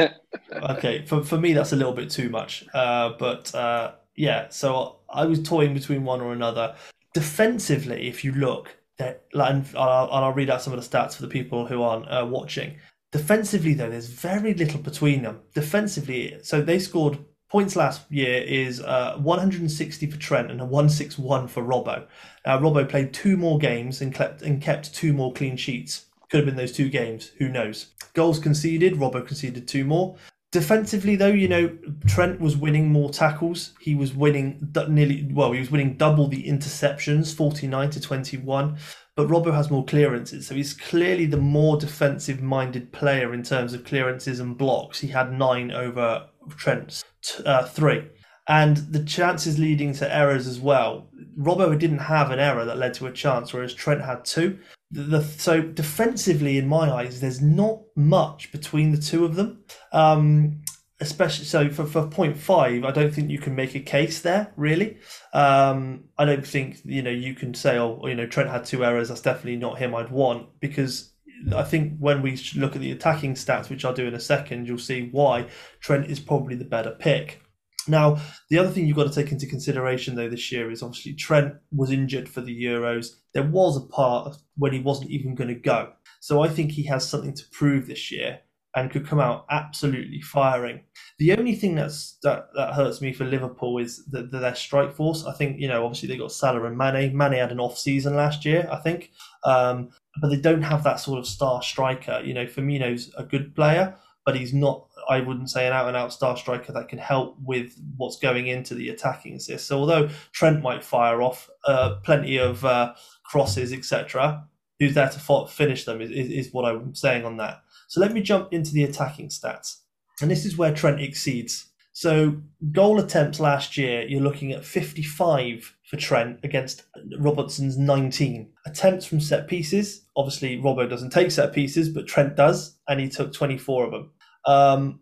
okay, for, for me that's a little bit too much. Uh, but uh, yeah, so I was toying between one or another. Defensively, if you look, that and I'll, I'll read out some of the stats for the people who aren't uh, watching. Defensively, though, there's very little between them. Defensively, so they scored points last year is uh, 160 for Trent and a 161 for Robbo. Now, Robbo played two more games and kept and kept two more clean sheets. Could have been those two games. Who knows? Goals conceded. Robbo conceded two more. Defensively, though, you know, Trent was winning more tackles. He was winning nearly, well, he was winning double the interceptions, 49 to 21. But Robbo has more clearances. So he's clearly the more defensive minded player in terms of clearances and blocks. He had nine over Trent's t- uh, three. And the chances leading to errors as well. Robbo didn't have an error that led to a chance, whereas Trent had two. The, the, so defensively, in my eyes, there's not much between the two of them. Um, especially so for, for point five, I don't think you can make a case there really. Um, I don't think you know you can say, oh, you know, Trent had two errors. That's definitely not him. I'd want because I think when we look at the attacking stats, which I'll do in a second, you'll see why Trent is probably the better pick. Now, the other thing you've got to take into consideration, though, this year is obviously Trent was injured for the Euros. There was a part when he wasn't even going to go. So I think he has something to prove this year and could come out absolutely firing. The only thing that's that, that hurts me for Liverpool is the, the, their strike force. I think, you know, obviously they got Salah and Mane. Mane had an off season last year, I think. Um, but they don't have that sort of star striker. You know, Firmino's a good player, but he's not I wouldn't say an out and out star striker that can help with what's going into the attacking assist. So although Trent might fire off uh, plenty of uh, crosses, etc., who's there to finish them is, is, is what I'm saying on that. So let me jump into the attacking stats. And this is where Trent exceeds. So goal attempts last year, you're looking at 55 for Trent against Robertson's 19. Attempts from set pieces, obviously Robbo doesn't take set pieces, but Trent does, and he took 24 of them. Um,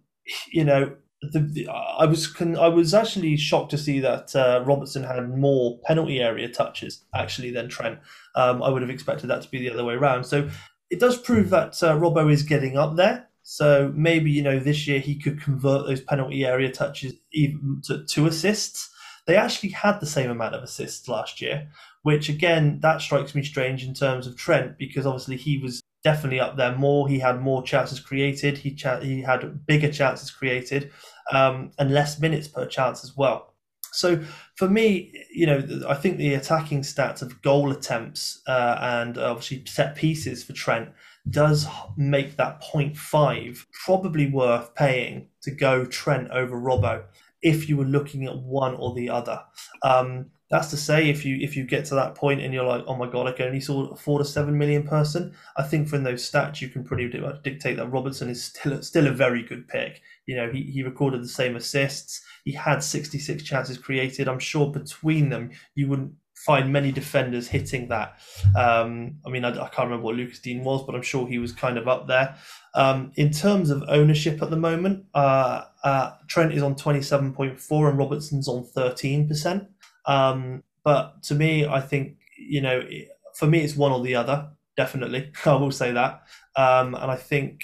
you know, the, the, I was con- I was actually shocked to see that uh, Robertson had more penalty area touches actually than Trent. Um, I would have expected that to be the other way around. So it does prove that uh, Robbo is getting up there. So maybe you know this year he could convert those penalty area touches even to, to assists. They actually had the same amount of assists last year, which again that strikes me strange in terms of Trent because obviously he was definitely up there more. He had more chances created. He cha- he had bigger chances created um, and less minutes per chance as well. So for me, you know, I think the attacking stats of goal attempts uh, and obviously set pieces for Trent does make that 0.5 probably worth paying to go Trent over Robbo if you were looking at one or the other. Um, that's to say, if you if you get to that point and you're like, oh my god, I can only afford a seven million person, I think from those stats you can pretty much dictate that Robertson is still still a very good pick. You know, he, he recorded the same assists. He had 66 chances created. I'm sure between them, you wouldn't find many defenders hitting that. Um, I mean, I, I, can't remember what Lucas Digne was, but I'm sure he was kind of up there. Um, in terms of ownership at the moment, uh, uh, Trent is on 27.4 and Robertson's on 13%. Um, but to me, I think, you know, for me, it's one or the other, definitely. I will say that. Um, and I think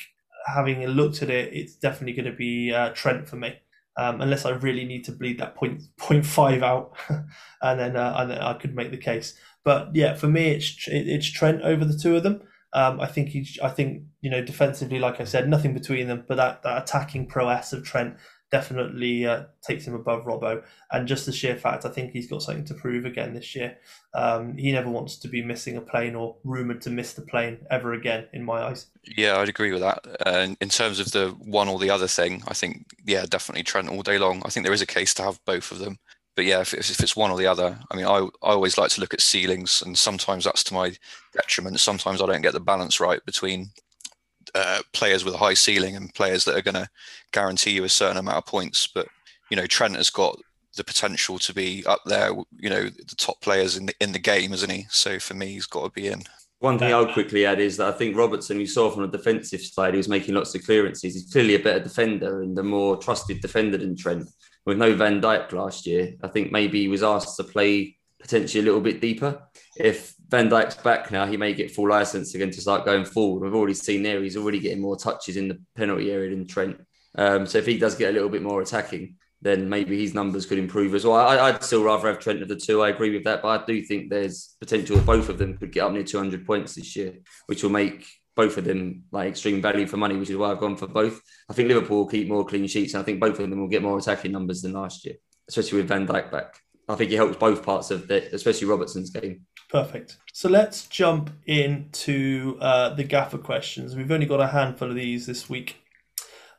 having looked at it, it's definitely going to be uh, Trent for me. Um, unless I really need to bleed that point point five out, and then uh, and then I could make the case. But yeah, for me, it's it's Trent over the two of them. Um, I think he, I think you know defensively, like I said, nothing between them. But that, that attacking prowess of Trent definitely uh, takes him above Robbo. And just the sheer fact, I think he's got something to prove again this year. Um, he never wants to be missing a plane or rumoured to miss the plane ever again, in my eyes. Yeah, I'd agree with that. Uh, in terms of the one or the other thing, I think, yeah, definitely Trent all day long. I think there is a case to have both of them. But yeah, if, if it's one or the other, I mean, I, I always like to look at ceilings, and sometimes that's to my detriment. Sometimes I don't get the balance right between uh, players with a high ceiling and players that are going to guarantee you a certain amount of points. But you know, Trent has got the potential to be up there. You know, the top players in the in the game, isn't he? So for me, he's got to be in. One thing I'll quickly add is that I think Robertson, you saw from the defensive side, he was making lots of clearances. He's clearly a better defender and a more trusted defender than Trent. With no Van Dijk last year, I think maybe he was asked to play potentially a little bit deeper. If Van Dijk's back now, he may get full license again to start going forward. We've already seen there he's already getting more touches in the penalty area than Trent. Um, so if he does get a little bit more attacking, then maybe his numbers could improve as well. I, would still rather have Trent of the two. I agree with that, but I do think there's potential both of them could get up near 200 points this year, which will make both of them like extreme value for money, which is why I've gone for both. I think Liverpool will keep more clean sheets, and I think both of them will get more attacking numbers than last year, especially with Van Dijk back. I think he helps both parts of it, especially Robertson's game. Perfect. So let's jump into uh, the gaffer questions. We've only got a handful of these this week.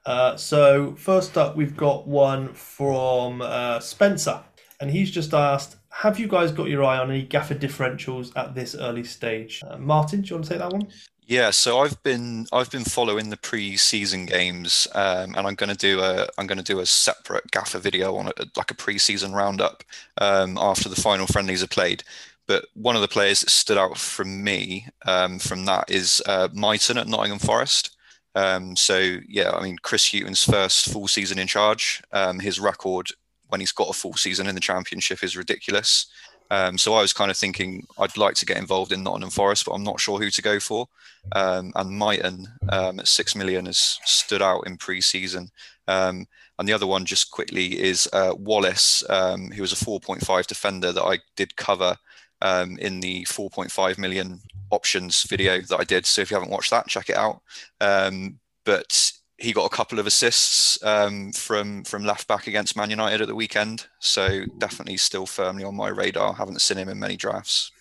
Uh, so first up, we've got one from uh, Spencer, and he's just asked, "Have you guys got your eye on any gaffer differentials at this early stage?" Uh, Martin, do you want to take that one? Yeah, so I've been I've been following the pre-season games, um, and I'm going to do a I'm going to do a separate gaffer video on it, like a pre-season roundup um, after the final friendlies are played. But one of the players that stood out from me um, from that is uh, Mighten at Nottingham Forest. Um, so yeah, I mean Chris Hughton's first full season in charge. Um, his record when he's got a full season in the Championship is ridiculous. Um, so I was kind of thinking I'd like to get involved in Nottingham Forest, but I'm not sure who to go for. Um, and Mighten um, at six million has stood out in pre-season. Um, and the other one, just quickly, is uh, Wallace, um, who was a 4.5 defender that I did cover um, in the 4.5 million options video that I did. So if you haven't watched that, check it out. but he got a couple of assists um, from from left back against Man United at the weekend. So definitely still firmly on my radar. Haven't seen him in many drafts.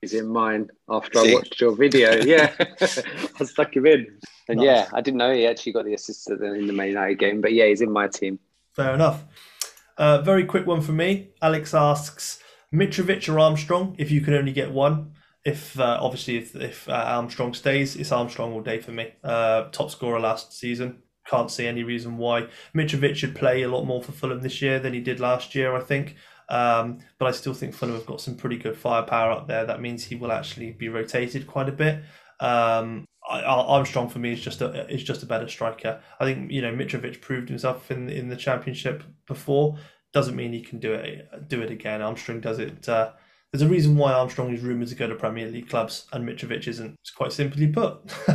He's in mine after I watched your video. Yeah, I stuck him in, and nice. yeah, I didn't know he actually got the assist in the Man United game. But yeah, he's in my team. Fair enough. Uh, very quick one for me. Alex asks Mitrovic or Armstrong if you can only get one. If uh, obviously if, if uh, Armstrong stays, it's Armstrong all day for me. Uh, top scorer last season. Can't see any reason why Mitrovic should play a lot more for Fulham this year than he did last year. I think. Um, but I still think Fulham have got some pretty good firepower up there. That means he will actually be rotated quite a bit. Um, Armstrong for me is just a is just a better striker. I think you know Mitrovic proved himself in in the championship before. Doesn't mean he can do it do it again. Armstrong does it. There's a reason why Armstrong is rumoured to go to Premier League clubs and Mitrovic isn't. It's quite simply put.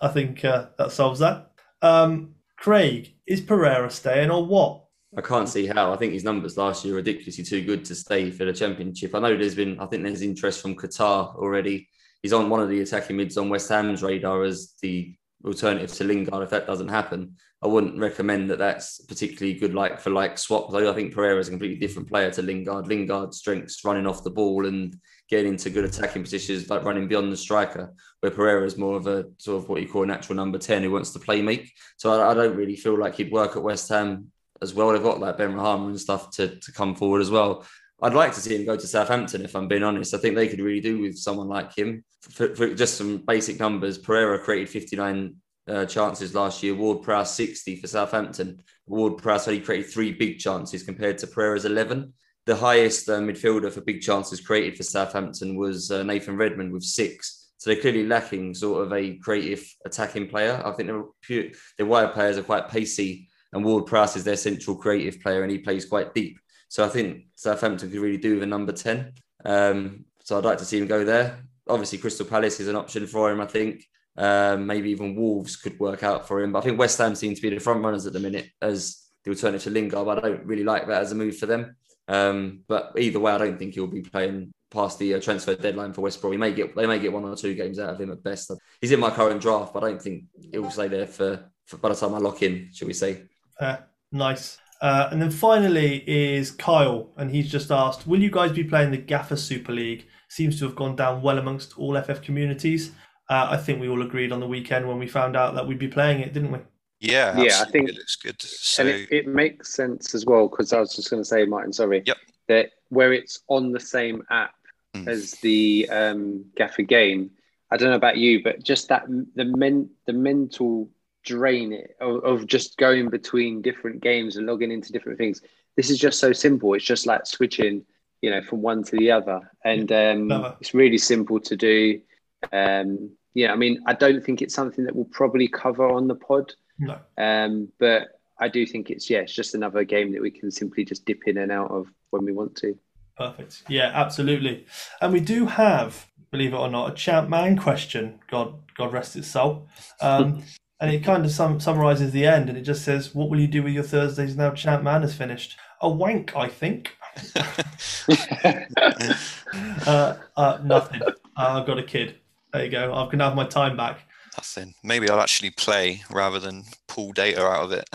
I think uh, that solves that. Um, Craig, is Pereira staying or what? I can't see how. I think his numbers last year are ridiculously too good to stay for the championship. I know there's been, I think there's interest from Qatar already he's on one of the attacking mids on West Ham's radar as the alternative to Lingard. If that doesn't happen, I wouldn't recommend that. That's particularly good, like for like swap. I think Pereira is a completely different player to Lingard. Lingard's strengths running off the ball and getting into good attacking positions, like running beyond the striker. Where Pereira is more of a sort of what you call a natural number ten who wants to play make. So I, I don't really feel like he'd work at West Ham as well. They've got like Ben Benrahma and stuff to, to come forward as well. I'd like to see him go to Southampton. If I'm being honest, I think they could really do with someone like him. For, for just some basic numbers, Pereira created 59 uh, chances last year. Ward Prowse 60 for Southampton. Ward Prowse only created three big chances compared to Pereira's 11. The highest uh, midfielder for big chances created for Southampton was uh, Nathan Redmond with six. So they're clearly lacking sort of a creative attacking player. I think their, their wide players are quite pacey, and Ward Prowse is their central creative player, and he plays quite deep. So I think Southampton could really do with a number 10. Um, so I'd like to see him go there. Obviously, Crystal Palace is an option for him, I think. Um, maybe even Wolves could work out for him. But I think West Ham seem to be the front runners at the minute as the alternative to Lingard. But I don't really like that as a move for them. Um, but either way, I don't think he'll be playing past the uh, transfer deadline for West Brom. We may get they may get one or two games out of him at best. He's in my current draft, but I don't think he'll stay there for, for by the time I lock in. Shall we say? Uh, nice. Uh, and then finally is Kyle, and he's just asked, "Will you guys be playing the Gaffer Super League? Seems to have gone down well amongst all FF communities." Uh, I think we all agreed on the weekend when we found out that we'd be playing it, didn't we? Yeah, yeah, I think it looks good. So... And it, it, makes sense as well because I was just going to say, Martin, sorry, yep. that where it's on the same app mm. as the um, Gaffer game. I don't know about you, but just that the men the mental drain it of, of, just going between different games and logging into different things. This is just so simple. It's just like switching, you know, from one to the other, and um, it's really simple to do. Um, yeah, I mean, I don't think it's something that we'll probably cover on the pod. No. Um, but I do think it's yeah, it's just another game that we can simply just dip in and out of when we want to. Perfect. Yeah, absolutely. And we do have, believe it or not, a champ man question. God, God rest its soul. Um, and it kind of sum- summarizes the end and it just says what will you do with your thursdays now champ man is finished? A wank i think. Uh, uh, nothing. Uh, i've got a kid. There you go. I can have my time back. Nothing. Maybe i'll actually play rather than pull data out of it.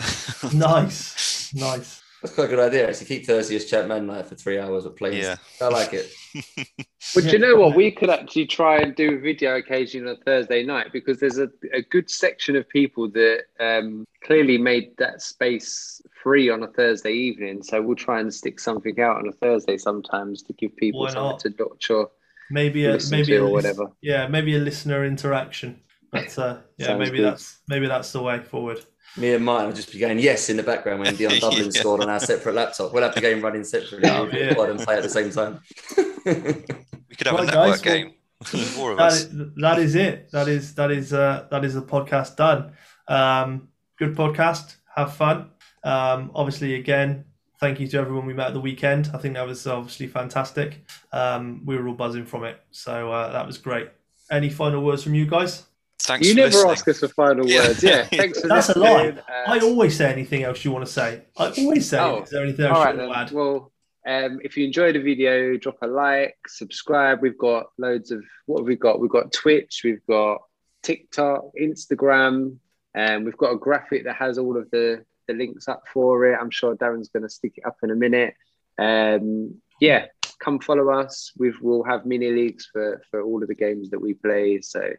Nice. Nice that's quite a good idea. Actually, keep Thursday as champ man night for three hours of playing. Yeah, I like it. but you know what? We could actually try and do a video occasion on Thursday night because there's a, a good section of people that um, clearly made that space free on a Thursday evening. So we'll try and stick something out on a Thursday sometimes to give people something to watch or maybe a maybe a, or whatever. Yeah, maybe a listener interaction. But uh, yeah, maybe good. that's maybe that's the way forward me and Martin will just be going yes in the background when Dion Dublin yeah. scored on our separate laptop. We'll have the game running separately oh, yeah. and play at the same time. we could have a network guys, game. Four of that us. Is, that is it. That is that is uh, that is the podcast done. Um, good podcast. Have fun. Um, obviously, again, thank you to everyone we met at the weekend. I think that was obviously fantastic. Um, we were all buzzing from it, so uh, that was great. Any final words from you guys? Thanks. You never listening. ask us for final yeah. words. Yeah, thanks for That's listening. a lie. I always say anything else you want to say. I always say. Oh, is there anything else you want to add? Well, um, if you enjoyed the video, drop a like, subscribe. We've got loads of what have we got? We've got Twitch, we've got TikTok, Instagram, and um, we've got a graphic that has all of the the links up for it. I'm sure Darren's going to stick it up in a minute. Um, yeah, come follow us. We've, we'll have mini leagues for, for all of the games that we play. So,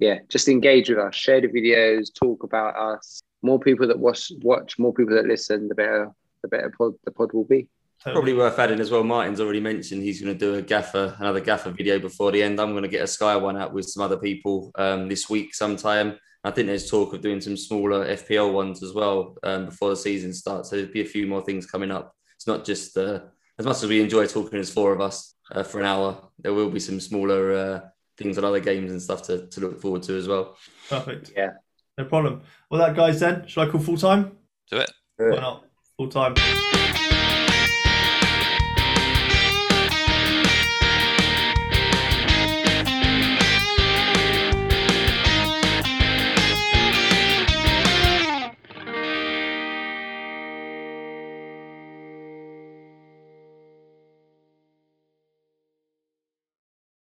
yeah, just engage with us, share the videos, talk about us. More people that watch, watch, more people that listen, the better the better pod the pod will be. Probably worth adding as well. Martin's already mentioned he's going to do a gaffer, another gaffer video before the end. I'm going to get a Sky one out with some other people um, this week sometime. I think there's talk of doing some smaller FPL ones as well um, before the season starts. So there'll be a few more things coming up. It's not just uh, as much as we enjoy talking as four of us uh, for an hour. There will be some smaller uh, things on other games and stuff to, to look forward to as well. Perfect. Yeah. No problem. Well, that guys, then should I call full time? Do it. Why not? Full time.